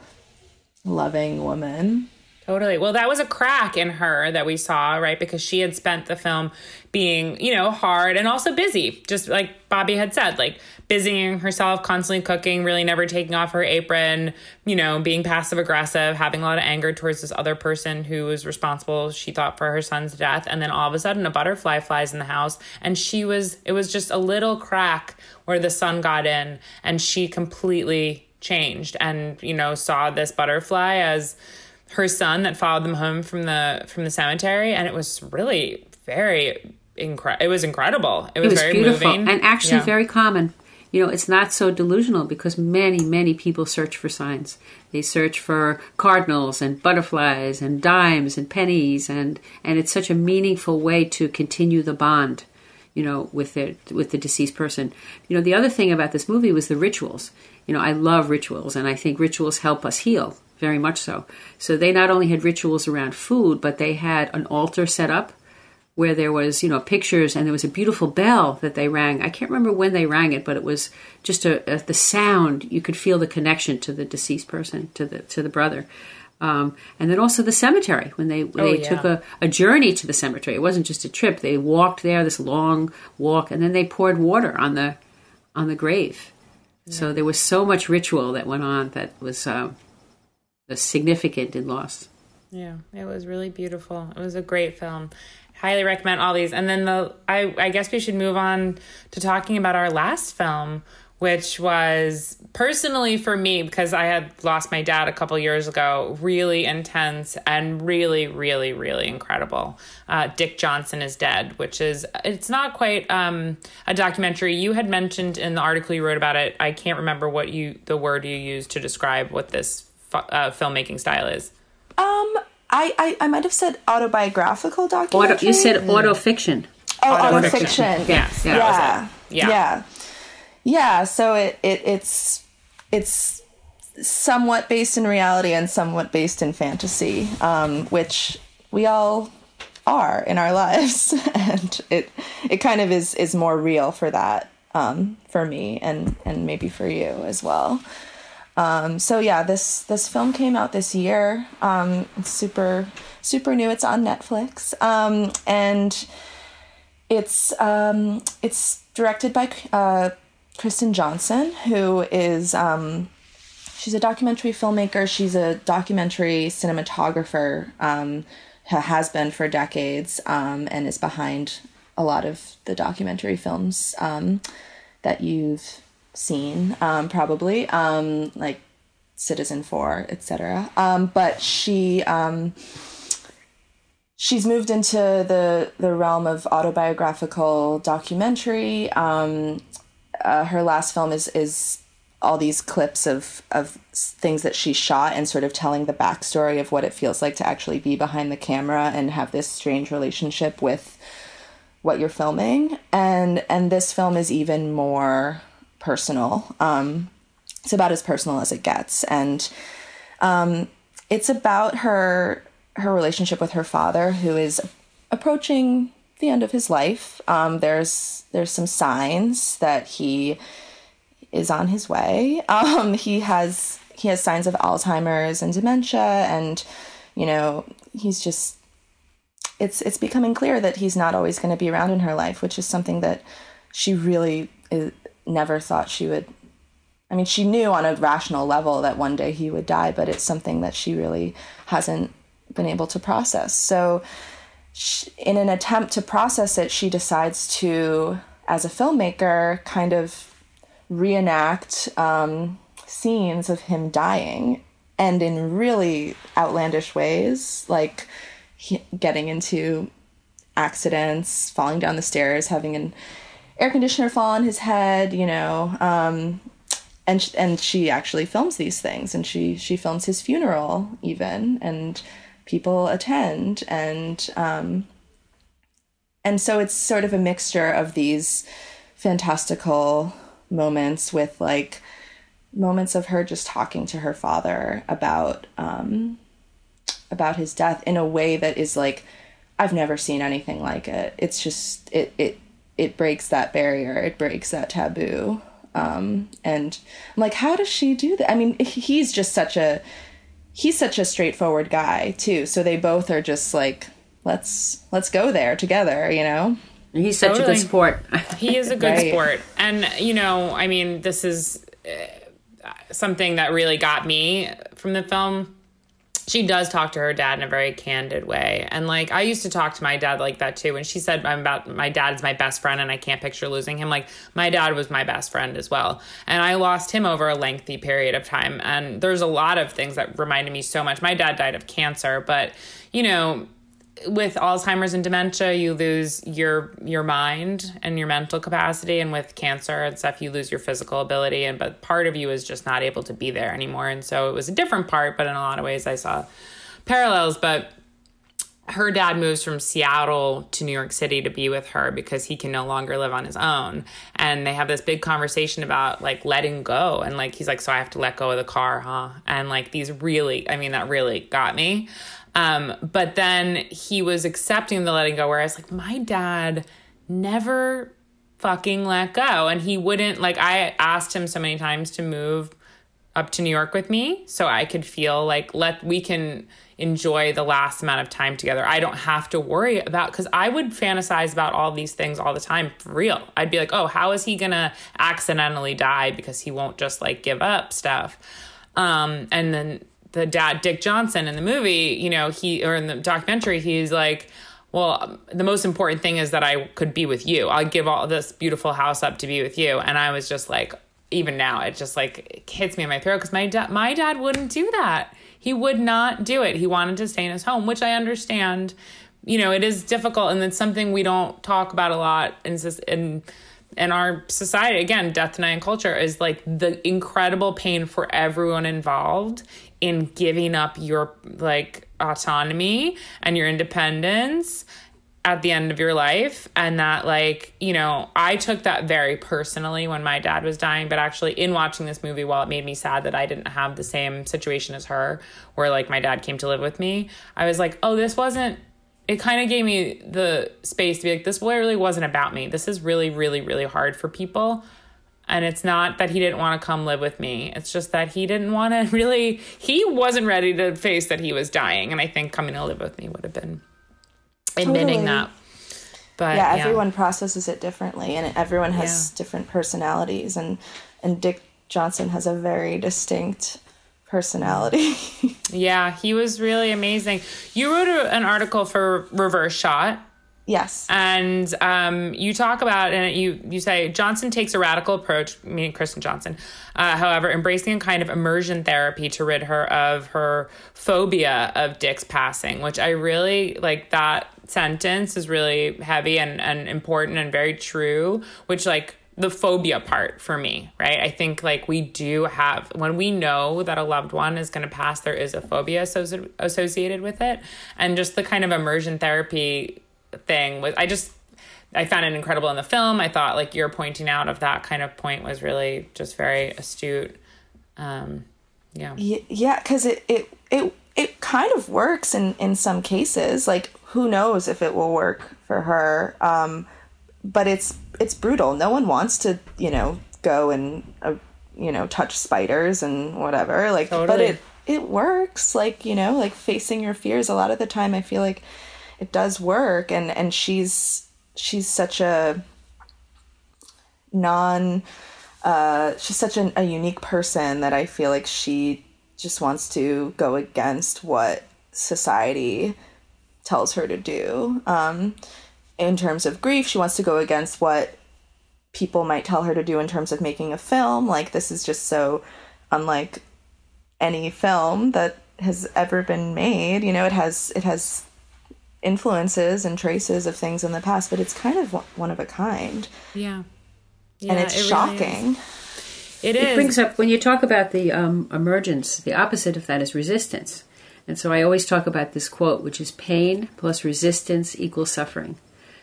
loving woman Totally. Well, that was a crack in her that we saw, right? Because she had spent the film being, you know, hard and also busy, just like Bobby had said, like busying herself, constantly cooking, really never taking off her apron, you know, being passive aggressive, having a lot of anger towards this other person who was responsible, she thought, for her son's death. And then all of a sudden, a butterfly flies in the house. And she was, it was just a little crack where the sun got in and she completely changed and, you know, saw this butterfly as, her son that followed them home from the from the cemetery and it was really very incredible it was incredible. It was, it was very beautiful moving. and actually Yeah. very common. You know it's not so delusional because many many people search for signs. They search for cardinals and butterflies and dimes and pennies and and it's such a meaningful way to continue the bond you know with the with the deceased person. You know the other thing about this movie was the rituals. You know i love rituals and i think rituals help us heal very much so. So they not only had rituals around food but they had an altar set up where there was you know pictures and there was a beautiful bell that they rang. I can't remember when they rang it but it was just a, a the sound you could feel the connection to the deceased person to the to the brother. Um, and then also the cemetery when they they yeah. took a, a journey to the cemetery. It wasn't just a trip. They walked there this long walk and then they poured water on the on the grave. So there was so much ritual that went on that was uh, significant in loss Yeah, it was really beautiful. It was a great film. Highly recommend all these. And then the I I guess we should move on to talking about our last film, which was personally for me because I had lost my dad a couple years ago, really intense and really really really incredible. Uh, Dick Johnson is dead, which is it's not quite um, a documentary. You had mentioned in the article you wrote about it. I can't remember what you the word you used to describe what this uh, filmmaking style is. um i i, I might have said autobiographical auto, documentary. you said auto fiction oh Autofiction. autofiction. Yes, yeah. That was yeah. Yeah. yeah. Yeah so it, it it's it's somewhat based in reality and somewhat based in fantasy um, which we all are in our lives. And it it kind of is is more real for that um, for me and and maybe for you as well um, so yeah this this film came out this year um, it's super super new it's on netflix um, and it's um, it's directed by uh, Kirsten Johnson, who is um, she's a documentary filmmaker. She's a documentary cinematographer. Um, has been for decades, and is behind a lot of the documentary films that you've seen, um, probably um, like Citizenfour, etc. Um, but she um, she's moved into the the realm of autobiographical documentary. Um, uh, her last film is is all these clips of of things that she shot and sort of telling the backstory of what it feels like to actually be behind the camera and have this strange relationship with what you're filming. And and this film is even more personal. Um, it's about as personal as it gets, and um, it's about her her relationship with her father, who is approaching the end of his life. Um, there's there's some signs that he is on his way. Um, he has he has signs of Alzheimer's and dementia, and you know he's just it's it's becoming clear that he's not always going to be around in her life, which is something that she really uh never thought she would. I mean, she knew on a rational level that one day he would die, but it's something that she really hasn't been able to process. So, sh in an attempt to process it, she decides to, as a filmmaker, kind of reenact um, scenes of him dying and in really outlandish ways, like he, getting into accidents, falling down the stairs, having an air conditioner fall on his head, you know. Um, and sh- and she actually films these things, and she she films his funeral even, and people attend, and um, and so it's sort of a mixture of these fantastical moments with like moments of her just talking to her father about um, about his death in a way that is like I've never seen anything like it. It's just it it it breaks that barrier, it breaks that taboo. Um, and I'm like, how does she do that? I mean, he's just such a he's such a straightforward guy too. So they both are just like, let's let's go there together, you know. He's such totally. a good sport. he is a good right. sport, and you know, I mean, this is uh, something that really got me from the film she does talk to her dad in a very candid way. And like I used to talk to my dad like that too. And she said I'm about my dad's my best friend and I can't picture losing him. Like my dad was my best friend as well. And I lost him over a lengthy period of time. And there's a lot of things that reminded me so much. My dad died of cancer, but you know, with Alzheimer's and dementia, you lose your your mind and your mental capacity, and with cancer and stuff, you lose your physical ability. And but part of you is just not able to be there anymore. And so it was a different part, but in a lot of ways, I saw parallels. But her dad moves from Seattle to New York City to be with her because he can no longer live on his own. And they have this big conversation about like letting go. And like, he's like, So I have to let go of the car, huh? And like, these really, I mean, that really got me. Um, but then he was accepting the letting go, where I was like, my dad never fucking let go. And he wouldn't, like, I asked him so many times to move up to New York with me so I could feel like, let, we can enjoy the last amount of time together. I don't have to worry about, because I would fantasize about all these things all the time for real. I'd be like, oh, how is he gonna accidentally die because he won't just like give up stuff? Um, and then the dad Dick Johnson in the movie, you know, he or in the documentary, he's like, well, the most important thing is that I could be with you. I'll give all this beautiful house up to be with you. And I was just like, even now, it just like hits me in my throat because my dad, my dad wouldn't do that. He would not do it. He wanted to stay in his home, which I understand. You know, it is difficult, and it's something we don't talk about a lot in in in our society. Again, death denying culture is like the incredible pain for everyone involved in giving up your like autonomy and your independence at the end of your life and that like you know i took that very personally when my dad was dying but actually in watching this movie while it made me sad that i didn't have the same situation as her where like my dad came to live with me i was like oh this wasn't it kind of gave me the space to be like this really wasn't about me this is really really really hard for people and it's not that he didn't want to come live with me. It's just that he didn't want to really, he wasn't ready to face that he was dying. And I think coming to live with me would have been admitting totally. that. But yeah, everyone yeah. processes it differently and everyone has yeah. different personalities. And, and Dick Johnson has a very distinct personality. yeah, he was really amazing. You wrote a, an article for Reverse Shot Yes. And um, you talk about, and you, you say Johnson takes a radical approach, meaning Kirsten Johnson, uh, however, embracing a kind of immersion therapy to rid her of her phobia of Dick's passing, which I really like that sentence is really heavy and, and important and very true, which like the phobia part for me, right? I think like we do have when we know that a loved one is going to pass, there is a phobia associated with it, and just the kind of immersion therapy thing was I just I found it incredible in the film. I thought like you're pointing out of that kind of point was really just very astute. Um, yeah. Yeah, because it, it it it kind of works in in some cases. Like who knows if it will work for her. Um, but it's it's brutal. No one wants to you know go and uh, you know touch spiders and whatever. Like, totally. but it it works. Like you know, like facing your fears. A lot of the time, I feel like it does work and and she's she's such a non uh, she's such an, a unique person that I feel like she just wants to go against what society tells her to do. Um, in terms of grief, she wants to go against what people might tell her to do in terms of making a film. Like, this is just so unlike any film that has ever been made. You know, it has it has influences and traces of things in the past, but it's kind of one of a kind. Yeah. yeah and it's it shocking. Really it is. It brings up, when you talk about the um, emergence, the opposite of that is resistance. And so I always talk about this quote, which is pain plus resistance equals suffering.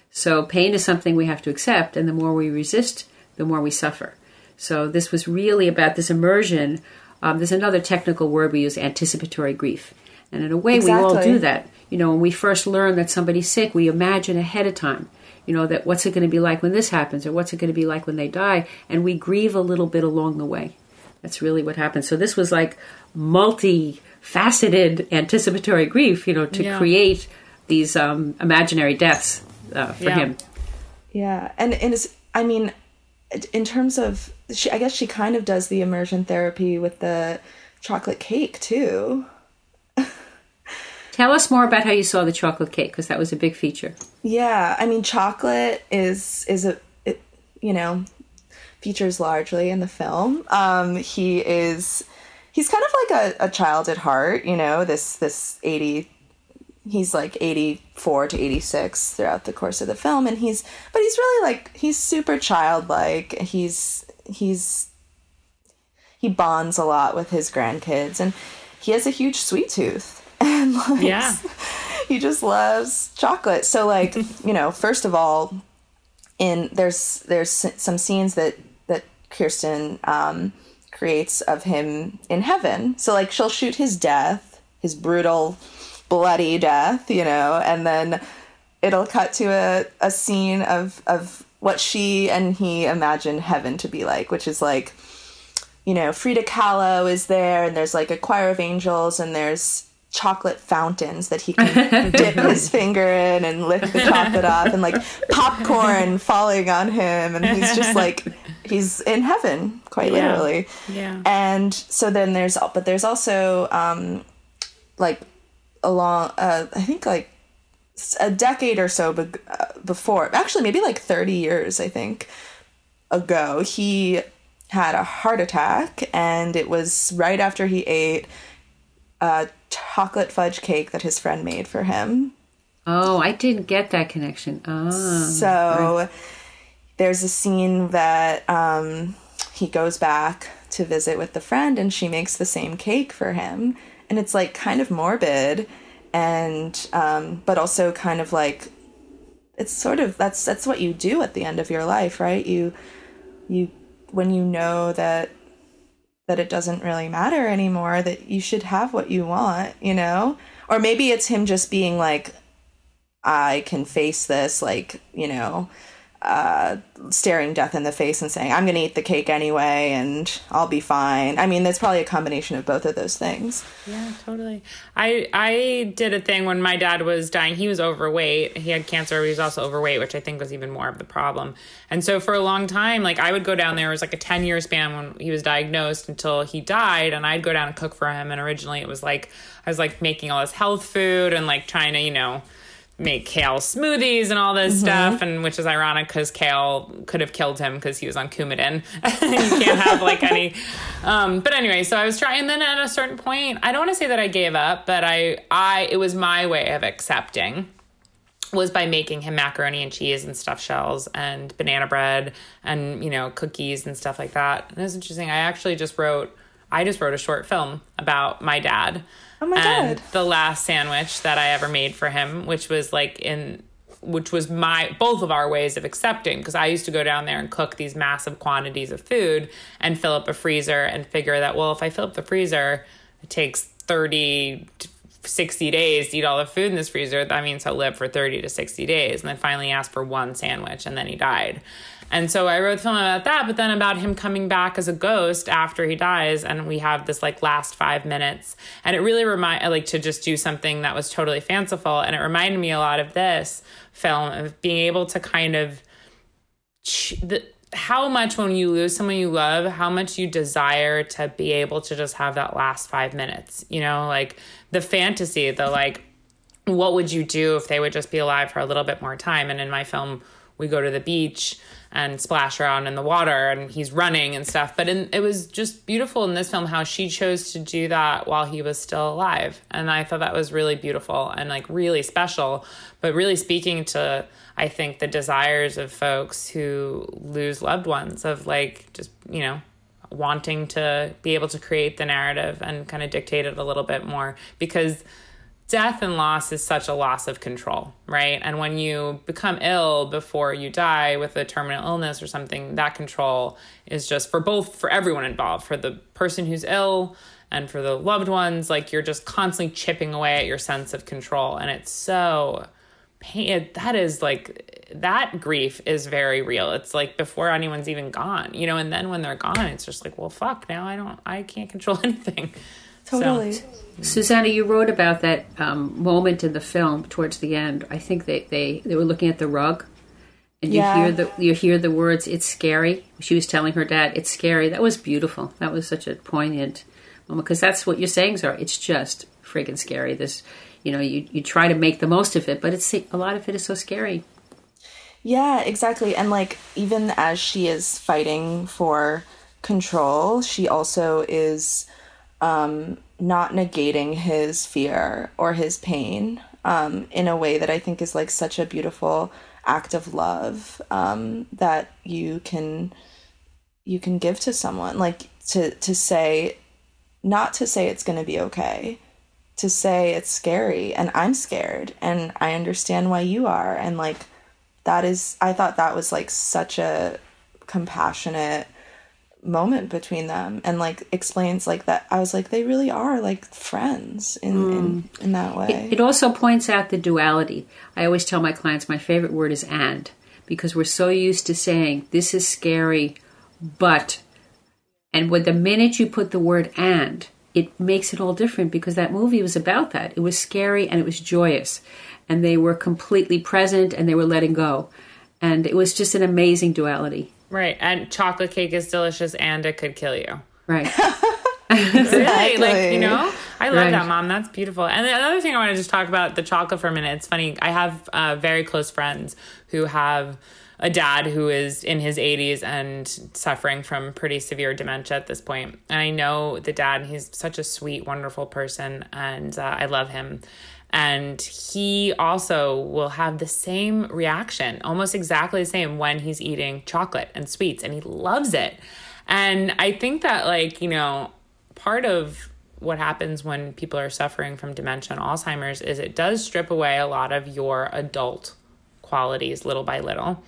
So pain is something we have to accept, and the more we resist, the more we suffer. So this was really about this immersion. Um, there's another technical word we use, anticipatory grief. And in a way, exactly. we all do that you know, when we first learn that somebody's sick, we imagine ahead of time, you know, that what's it going to be like when this happens or what's it going to be like when they die, and we grieve a little bit along the way. That's really what happens. So this was like multi-faceted anticipatory grief, you know, to Yeah. create these um, imaginary deaths uh, for Yeah. him. Yeah, and and it's, I mean, in terms of, she, I guess she kind of does the immersion therapy with the chocolate cake too. Tell us more about how you saw the chocolate cake because that was a big feature. Yeah, I mean, chocolate is is a it, you know features largely in the film. Um, he is he's kind of like a, a child at heart. You know, this this eighty. He's like eighty four to eighty six throughout the course of the film, and he's but he's really like he's super childlike. He's he's he bonds a lot with his grandkids, and he has a huge sweet tooth. And like, Yeah. he just loves chocolate. So like, you know, first of all, in there's there's some scenes that that Kirsten um, creates of him in heaven. So like, she'll shoot his death, his brutal, bloody death, you know, and then it'll cut to a, a scene of of what she and he imagine heaven to be like, which is like you know, Frida Kahlo is there, and there's like a choir of angels, and there's chocolate fountains that he can dip his finger in and lick the chocolate off, and like popcorn falling on him, and he's just like he's in heaven, quite Yeah. literally. Yeah. And so then there's, but there's also um, like along, uh, I think like a decade or so be- uh, before, actually maybe like 30 years, I think ago, he had a heart attack, and it was right after he ate a chocolate fudge cake that his friend made for him. Oh, I didn't get that connection. Ah, So there's a scene that um, he goes back to visit with the friend, and she makes the same cake for him, and it's like kind of morbid, and um, but also kind of like it's sort of that's that's what you do at the end of your life, right? You you when you know that that it doesn't really matter anymore that you should have what you want, you know? Or maybe it's him just being like I can face this, like, you know, uh, staring death in the face and saying, I'm going to eat the cake anyway and I'll be fine. I mean, there's probably a combination of both of those things. Yeah, totally. I I did a thing when my dad was dying. He was overweight. He had cancer. But he was also overweight, which I think was even more of the problem. And so for a long time, like I would go down there. It was like a ten year span when he was diagnosed until he died, and I'd go down and cook for him. And originally, it was like I was like making all this health food and like trying to, you know make kale smoothies and all this stuff and which is ironic because kale could have killed him because he was on coumadin. You can't have like any um, but anyway so i was trying and then at a certain point i don't want to say that i gave up but i i it was my way of accepting was by making him macaroni and cheese and stuffed shells and banana bread and you know cookies and stuff like that. And it was interesting i actually just wrote i just wrote a short film about my dad Oh my and God. the last sandwich that I ever made for him, which was like in which was my both of our ways of accepting because I used to go down there and cook these massive quantities of food and fill up a freezer and figure that well if I fill up the freezer it takes 30 to 60 days to eat all the food in this freezer. That means he'll live for 30 to 60 days. And then finally asked for one sandwich and then he died and so I wrote the film about that, but then about him coming back as a ghost after he dies, and we have this like last five minutes, and it really remind like to just do something that was totally fanciful, and it reminded me a lot of this film of being able to kind of the, how much when you lose someone you love, how much you desire to be able to just have that last five minutes, you know, like the fantasy, the like what would you do if they would just be alive for a little bit more time? And in my film, we go to the beach and splash around in the water and he's running and stuff. But in, it was just beautiful in this film how she chose to do that while he was still alive. And I thought that was really beautiful and like really special, but really speaking to, I think, the desires of folks who lose loved ones, of like just, you know, wanting to be able to create the narrative and kind of dictate it a little bit more because death and loss is such a loss of control, right? And when you become ill before you die with a terminal illness or something, that control is just for both for everyone involved, for the person who's ill and for the loved ones like you're just constantly chipping away at your sense of control and it's so pain that is like that grief is very real it's like before anyone's even gone you know and then when they're gone it's just like well fuck now i don't i can't control anything Totally. so, Susanna, you wrote about that um, moment in the film towards the end. I think they, they, they were looking at the rug, and you Yeah. hear the you hear the words. It's scary. She was telling her dad, "It's scary." That was beautiful. That was such a poignant moment because that's what your sayings are. It's just friggin' scary. This, you know, you you try to make the most of it, but it's a lot of it is so scary. Yeah, exactly. And like even as she is fighting for control, she also is um not negating his fear or his pain um in a way that I think is like such a beautiful act of love um that you can you can give to someone. Like to to say not to say it's going to be okay to say it's scary and I'm scared and I understand why you are. And like that is I thought that was like such a compassionate moment between them and like explains like that I was like they really are like friends in in, hmm. in that way. It also points out the duality. I always tell my clients my favorite word is and because we're so used to saying this is scary, but and when the minute you put the word and, it makes it all different because that movie was about that. It was scary and it was joyous. And they were completely present and they were letting go. And it was just an amazing duality. Right and chocolate cake is delicious and it could kill you Right. really like you know i love Right. that mom that's beautiful and the other thing i want to just talk about the chocolate for a minute it's funny i have uh, very close friends who have a dad who is in his 80s and suffering from pretty severe dementia at this point. point and i know the dad he's such a sweet wonderful person and uh, i love him and he also will have the same reaction almost exactly the same when he's eating chocolate and sweets and he loves it and I think that, like, you know, part of what happens when people are suffering from dementia and Alzheimer's is it does strip away a lot of your adult qualities little by little.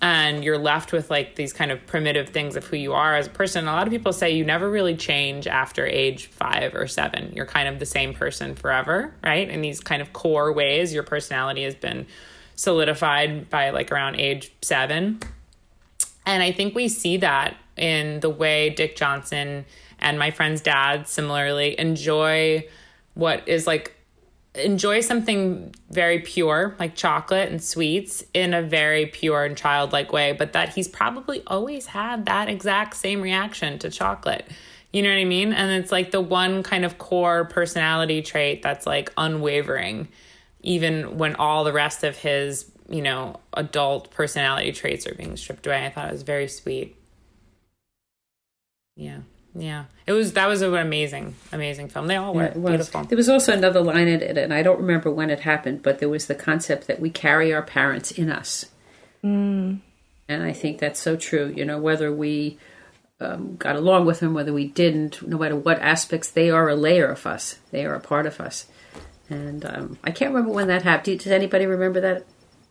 And you're left with like these kind of primitive things of who you are as a person. A lot of people say you never really change after age five or seven. You're kind of the same person forever, right? In these kind of core ways, your personality has been solidified by like around age seven. And I think we see that in the way Dick Johnson and my friend's dad similarly enjoy what is like enjoy something very pure like chocolate and sweets in a very pure and childlike way but that he's probably always had that exact same reaction to chocolate. You know what i mean? And it's like the one kind of core personality trait that's like unwavering even when all the rest of his you know adult personality traits are being stripped away. I thought it was very sweet. Yeah yeah it was that was an amazing amazing film they all were It was. beautiful There was also another line in it, and I don't remember when it happened, but there was the concept that we carry our parents in us. And I think that's so true. You know, whether we um, got along with them, whether we didn't, no matter what aspects, they are a layer of us. They are a part of us. And um, I can't remember when that happened. Does anybody remember that?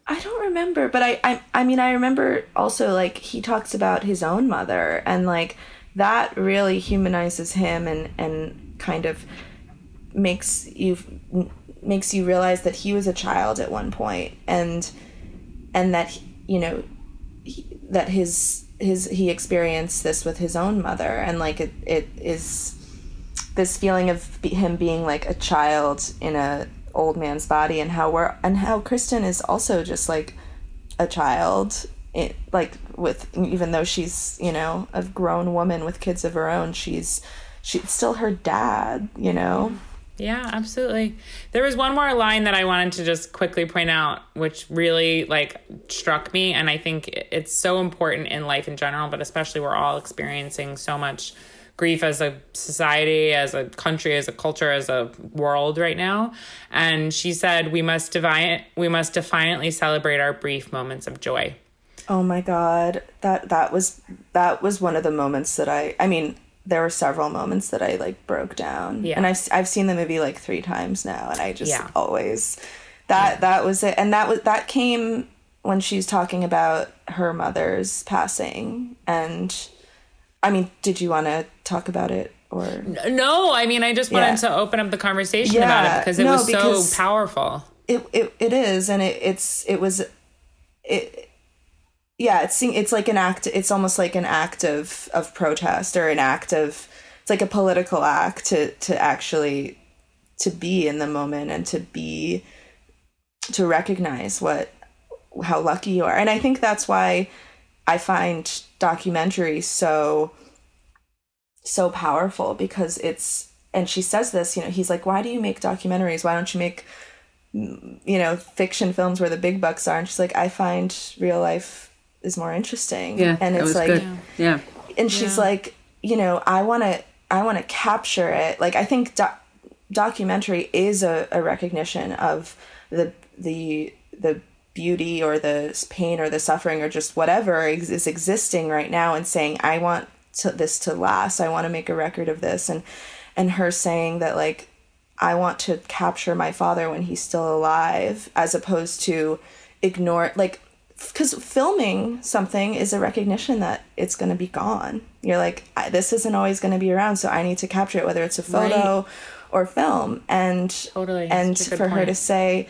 I don't remember, but I, I I mean I remember also like he talks about his own mother and like that really humanizes him and and kind of makes you makes you realize that he was a child at one point and and that you know he, that his his he experienced this with his own mother. And like it it is this feeling of him being like a child in a old man's body and how we're and how Kirsten is also just like a child it, like with even though she's you know a grown woman with kids of her own she's she's still her dad you know Yeah, absolutely. There was one more line that I wanted to just quickly point out, which really like struck me, and I think it's so important in life in general, but especially we're all experiencing so much grief as a society, as a country, as a culture, as a world right now. And she said, "We must define we must defiantly celebrate our brief moments of joy." Oh my god that that was that was one of the moments that i i mean there were several moments that i like broke down Yeah. and i've i've seen the movie like 3 times now and i just Yeah. always that that was it and that was that came when she's talking about her mother's passing and i mean did you want to talk about it or No, I mean, I just wanted Yeah. to open up the conversation Yeah, about it because it no, was because- so powerful. it it, it is and it, it's it was it yeah it's it's like an act it's almost like an act of of protest or an act of it's like a political act to to actually to be in the moment and to be to recognize what how lucky you are. And i think that's why i find documentaries so so powerful because it's and she says this you know he's like why do you make documentaries? Why don't you make you know fiction films where the big bucks are? And she's like i find real life is more interesting. Yeah, and that it's was like good. Yeah. and she's like you know i want to i want to capture it. Like i think doc- documentary is a, a recognition of the the the beauty or the pain or the suffering or just whatever ex- is existing right now and saying i want to, this to last. I want to make a record of this. And and her saying that like i want to capture my father when he's still alive as opposed to ignore like because filming something is a recognition that it's going to be gone. You're like, I, this isn't always going to be around, so I need to capture it, whether it's a photo or film. And Totally. and Such a good for her to say,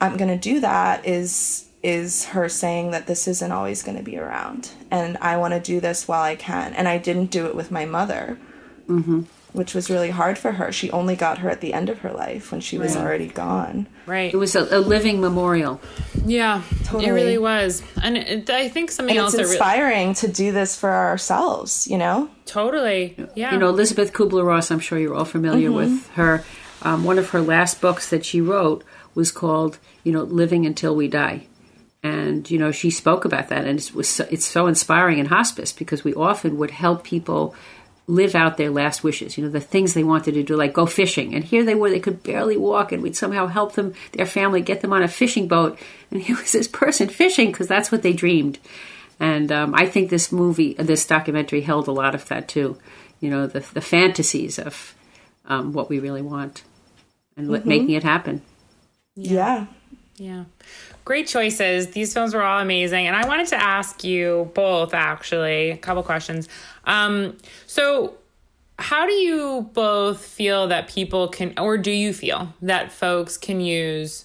I'm going to do that is is her saying that this isn't always going to be around, and I want to do this while I can. And I didn't do it with my mother. Mm-hmm. Which was really hard for her. She only got her at the end of her life when she was already gone. Right. It was a, a living memorial. yeah. Totally. It really was. And it, I think something And else it's that really. inspiring to do this for ourselves, you know? Totally. Yeah. You know, Elizabeth Kubler Ross, I'm sure you're all familiar with her. Um, one of her last books that she wrote was called, you know, Living Until We Die. And, you know, she spoke about that. And it was so, it's so inspiring in hospice because we often would help people live out their last wishes, you know, the things they wanted to do, like go fishing. And here they were, they could barely walk, and we'd somehow help them, their family, get them on a fishing boat. And here was this person fishing because that's what they dreamed. And um, I think this movie, this documentary, held a lot of that too. You know, the the fantasies of um, what we really want and let making it happen. Yeah. Yeah. Great choices. These films were all amazing. And I wanted to ask you both, actually, a couple questions. Um, so, how do you both feel that people can, or do you feel that folks can use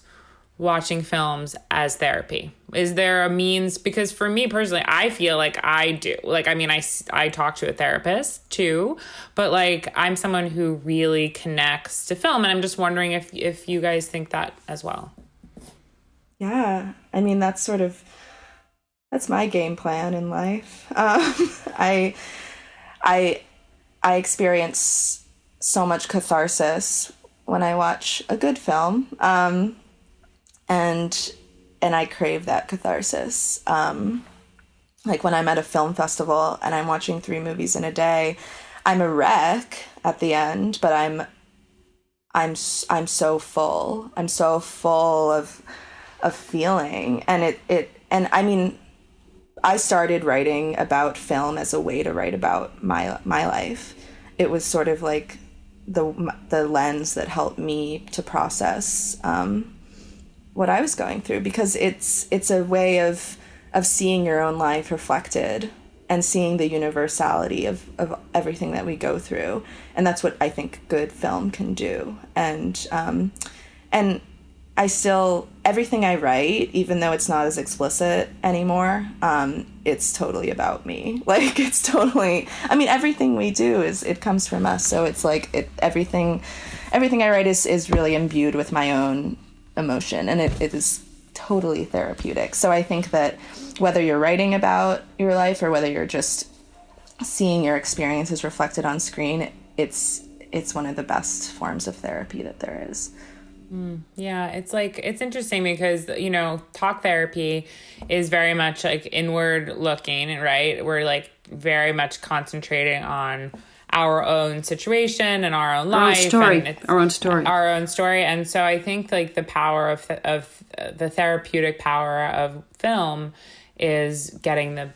watching films as therapy? Is there a means? Because for me personally, I feel like I do. Like, I mean, I, I talk to a therapist too, but like, I'm someone who really connects to film. And I'm just wondering if, if you guys think that as well. Yeah. I mean, that's sort of that's my game plan in life. Um, I I I experience so much catharsis when I watch a good film. Um, and and I crave that catharsis. Um, like when I'm at a film festival and I'm watching three movies in a day, I'm a wreck at the end, but I'm I'm I'm so full. I'm so full of of feeling. And it it and I mean I started writing about film as a way to write about my my life. It was sort of like the the lens that helped me to process um, what I was going through because it's it's a way of of seeing your own life reflected and seeing the universality of, of everything that we go through. And that's what I think good film can do. And um, and I still everything I write, even though it's not as explicit anymore, um, it's totally about me. Like it's totally. I mean, everything we do is it comes from us. So it's like it everything, everything I write is is really imbued with my own emotion, and it, it is totally therapeutic. So I think that whether you're writing about your life or whether you're just seeing your experiences reflected on screen, it's it's one of the best forms of therapy that there is. Mm, yeah, it's like it's interesting because you know talk therapy is very much like inward looking, right? We're like very much concentrating on our own situation and our own life, Our own story. and Our own story. our own story. And so I think like the power of th- of the therapeutic power of film is getting the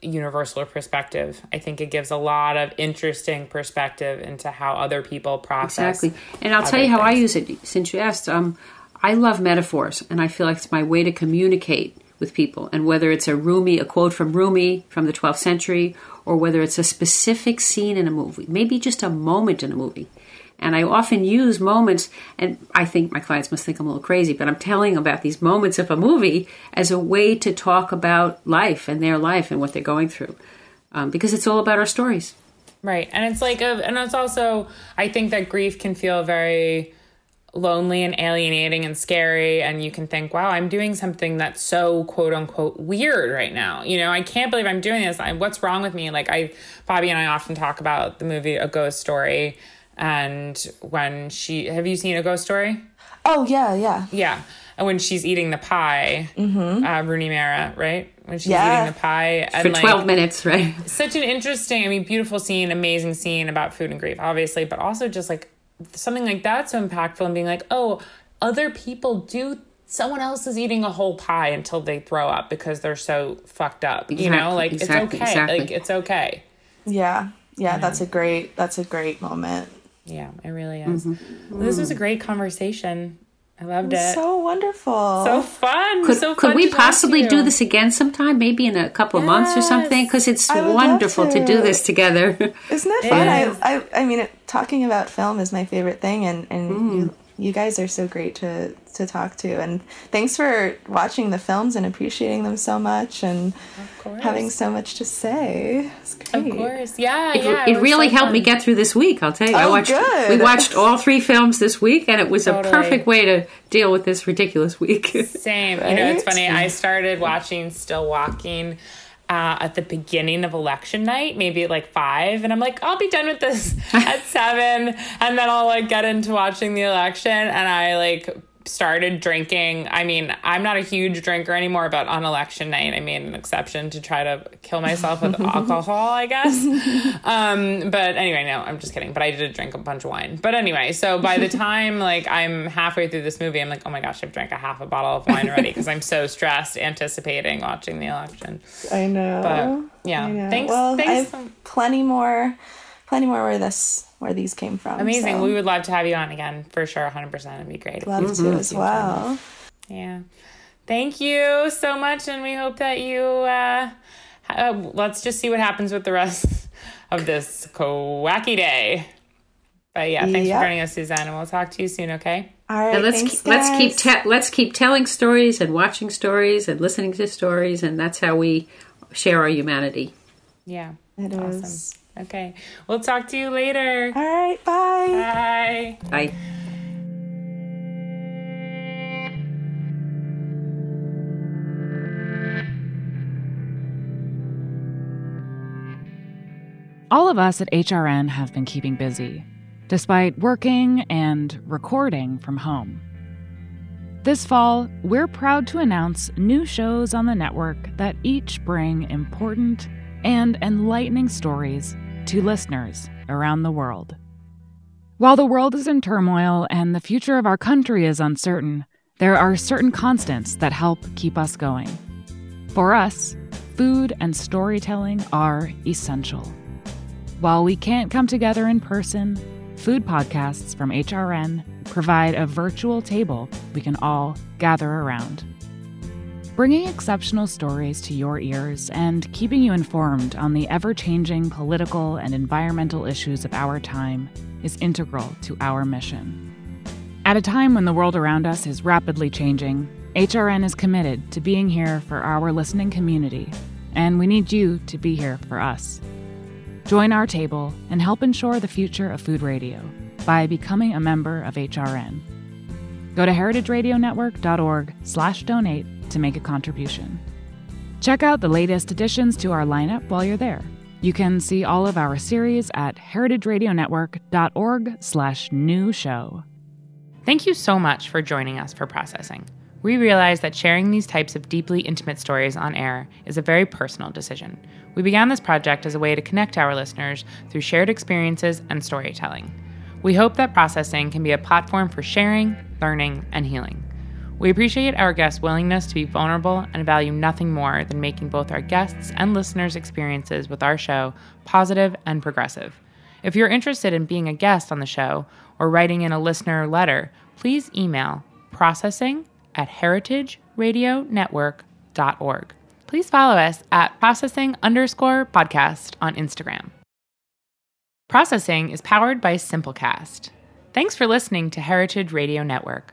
universal perspective. I think it gives a lot of interesting perspective into how other people process. Exactly. And I'll tell you how I use it since you asked. Um, I love metaphors, and I feel like it's my way to communicate with people. And whether it's a Rumi, a quote from Rumi from the 12th century, or whether it's a specific scene in a movie, maybe just a moment in a movie. And I often use moments, and I think my clients must think I'm a little crazy, but I'm telling about these moments of a movie as a way to talk about life and their life and what they're going through. Um, because it's all about our stories. Right. And it's like, a, and it's also, I think that grief can feel very lonely and alienating and scary. And you can think, wow, I'm doing something that's so quote unquote weird right now. You know, I can't believe I'm doing this. I, what's wrong with me? Like, I, Bobby and I often talk about the movie A Ghost Story. And when she, have you seen A Ghost Story? Oh, yeah, yeah. Yeah. And when she's eating the pie, mm-hmm. uh, Rooney Mara, right? When she's Yeah. eating the pie. And For like, 12 minutes, right? such an interesting, I mean, beautiful scene, amazing scene about food and grief, obviously, but also just like something like that so impactful and being like, oh, other people do. Someone else is eating a whole pie until they throw up because they're so fucked up. You know, like exactly, it's okay. exactly. Like it's okay. Yeah. Yeah, that's a great that's a great moment. Yeah, it really is. Well, this was a great conversation. I loved it. So wonderful. So fun. Could, so could we to talk to possibly do this again sometime? Maybe in a couple of months or something? Because it's I would love wonderful to. do this together. Isn't it fun? is. I, I I mean, it, talking about film is my favorite thing, and and Mm. you, you guys are so great to to talk to, and thanks for watching the films and appreciating them so much, and having so much to say. It's Of course. Yeah. It, yeah. it was really so helped me get through this week. I'll tell you. I Oh, watched. good. We watched all three films this week, and it was a perfect way to deal with this ridiculous week. Same. You know, it's funny. I started watching Still Walking uh, at the beginning of election night, maybe at like five, and I'm like, I'll be done with this at seven, and then I'll like get into watching the election, and I like started drinking. I mean, I'm not a huge drinker anymore, but on election night, I made an exception to try to kill myself with alcohol, I guess. Um, but anyway, no, I'm just kidding. But I did drink a bunch of wine. But anyway, so by the time like I'm halfway through this movie, I'm like, oh my gosh, I've drank a half a bottle of wine already because I'm so stressed anticipating watching the election. I know. But yeah, I know. thanks. Well, I thanks. have plenty more, plenty more where this where these came from. Amazing. so We would love to have you on again for sure. 100%. It'd be great. love to as well. Yeah. Thank you so much. And we hope that you, uh, uh, let's just see what happens with the rest of this wacky day. But yeah, thanks Yep. for joining us, Suzanne, and we'll talk to you soon, okay? All right. And let's thanks, keep, let's keep te- let's keep telling stories and watching stories and listening to stories, and that's how we share our humanity. Yeah. It awesome. is. Okay. We'll talk to you later. All right. Bye. Bye. Bye. All of us at HRN have been keeping busy, despite working and recording from home. This fall, we're proud to announce new shows on the network that each bring important and enlightening stories to listeners around the world. While the world is in turmoil and the future of our country is uncertain, there are certain constants that help keep us going. For us, food and storytelling are essential. While we can't come together in person, food podcasts from HRN provide a virtual table we can all gather around. Bringing exceptional stories to your ears and keeping you informed on the ever changing political and environmental issues of our time is integral to our mission. At a time when the world around us is rapidly changing, HRN is committed to being here for our listening community, and we need you to be here for us. Join our table and help ensure the future of food radio by becoming a member of HRN. Go to heritageradionetwork.org/donate to make a contribution. Check out the latest additions to our lineup while you're there. You can see all of our series at heritageradionetwork.org/new show. Thank you so much for joining us for processing. We realize that sharing these types of deeply intimate stories on air is a very personal decision. We began this project as a way to connect our listeners through shared experiences and storytelling. We hope that processing can be a platform for sharing, learning, and healing. We appreciate our guests' willingness to be vulnerable and value nothing more than making both our guests' and listeners' experiences with our show positive and progressive. If you're interested in being a guest on the show or writing in a listener letter, please email processing at heritageradionetwork.org. Please follow us at processing underscore podcast on Instagram. Processing is powered by Simplecast. Thanks for listening to Heritage Radio Network,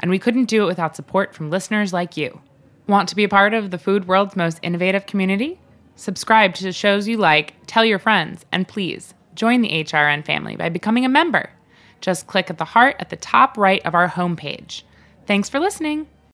And we couldn't do it without support from listeners like you. Want to be a part of the food world's most innovative community? Subscribe to shows you like, tell your friends, and please join the HRN family by becoming a member. Just click at the heart at the top right of our homepage. Thanks for listening.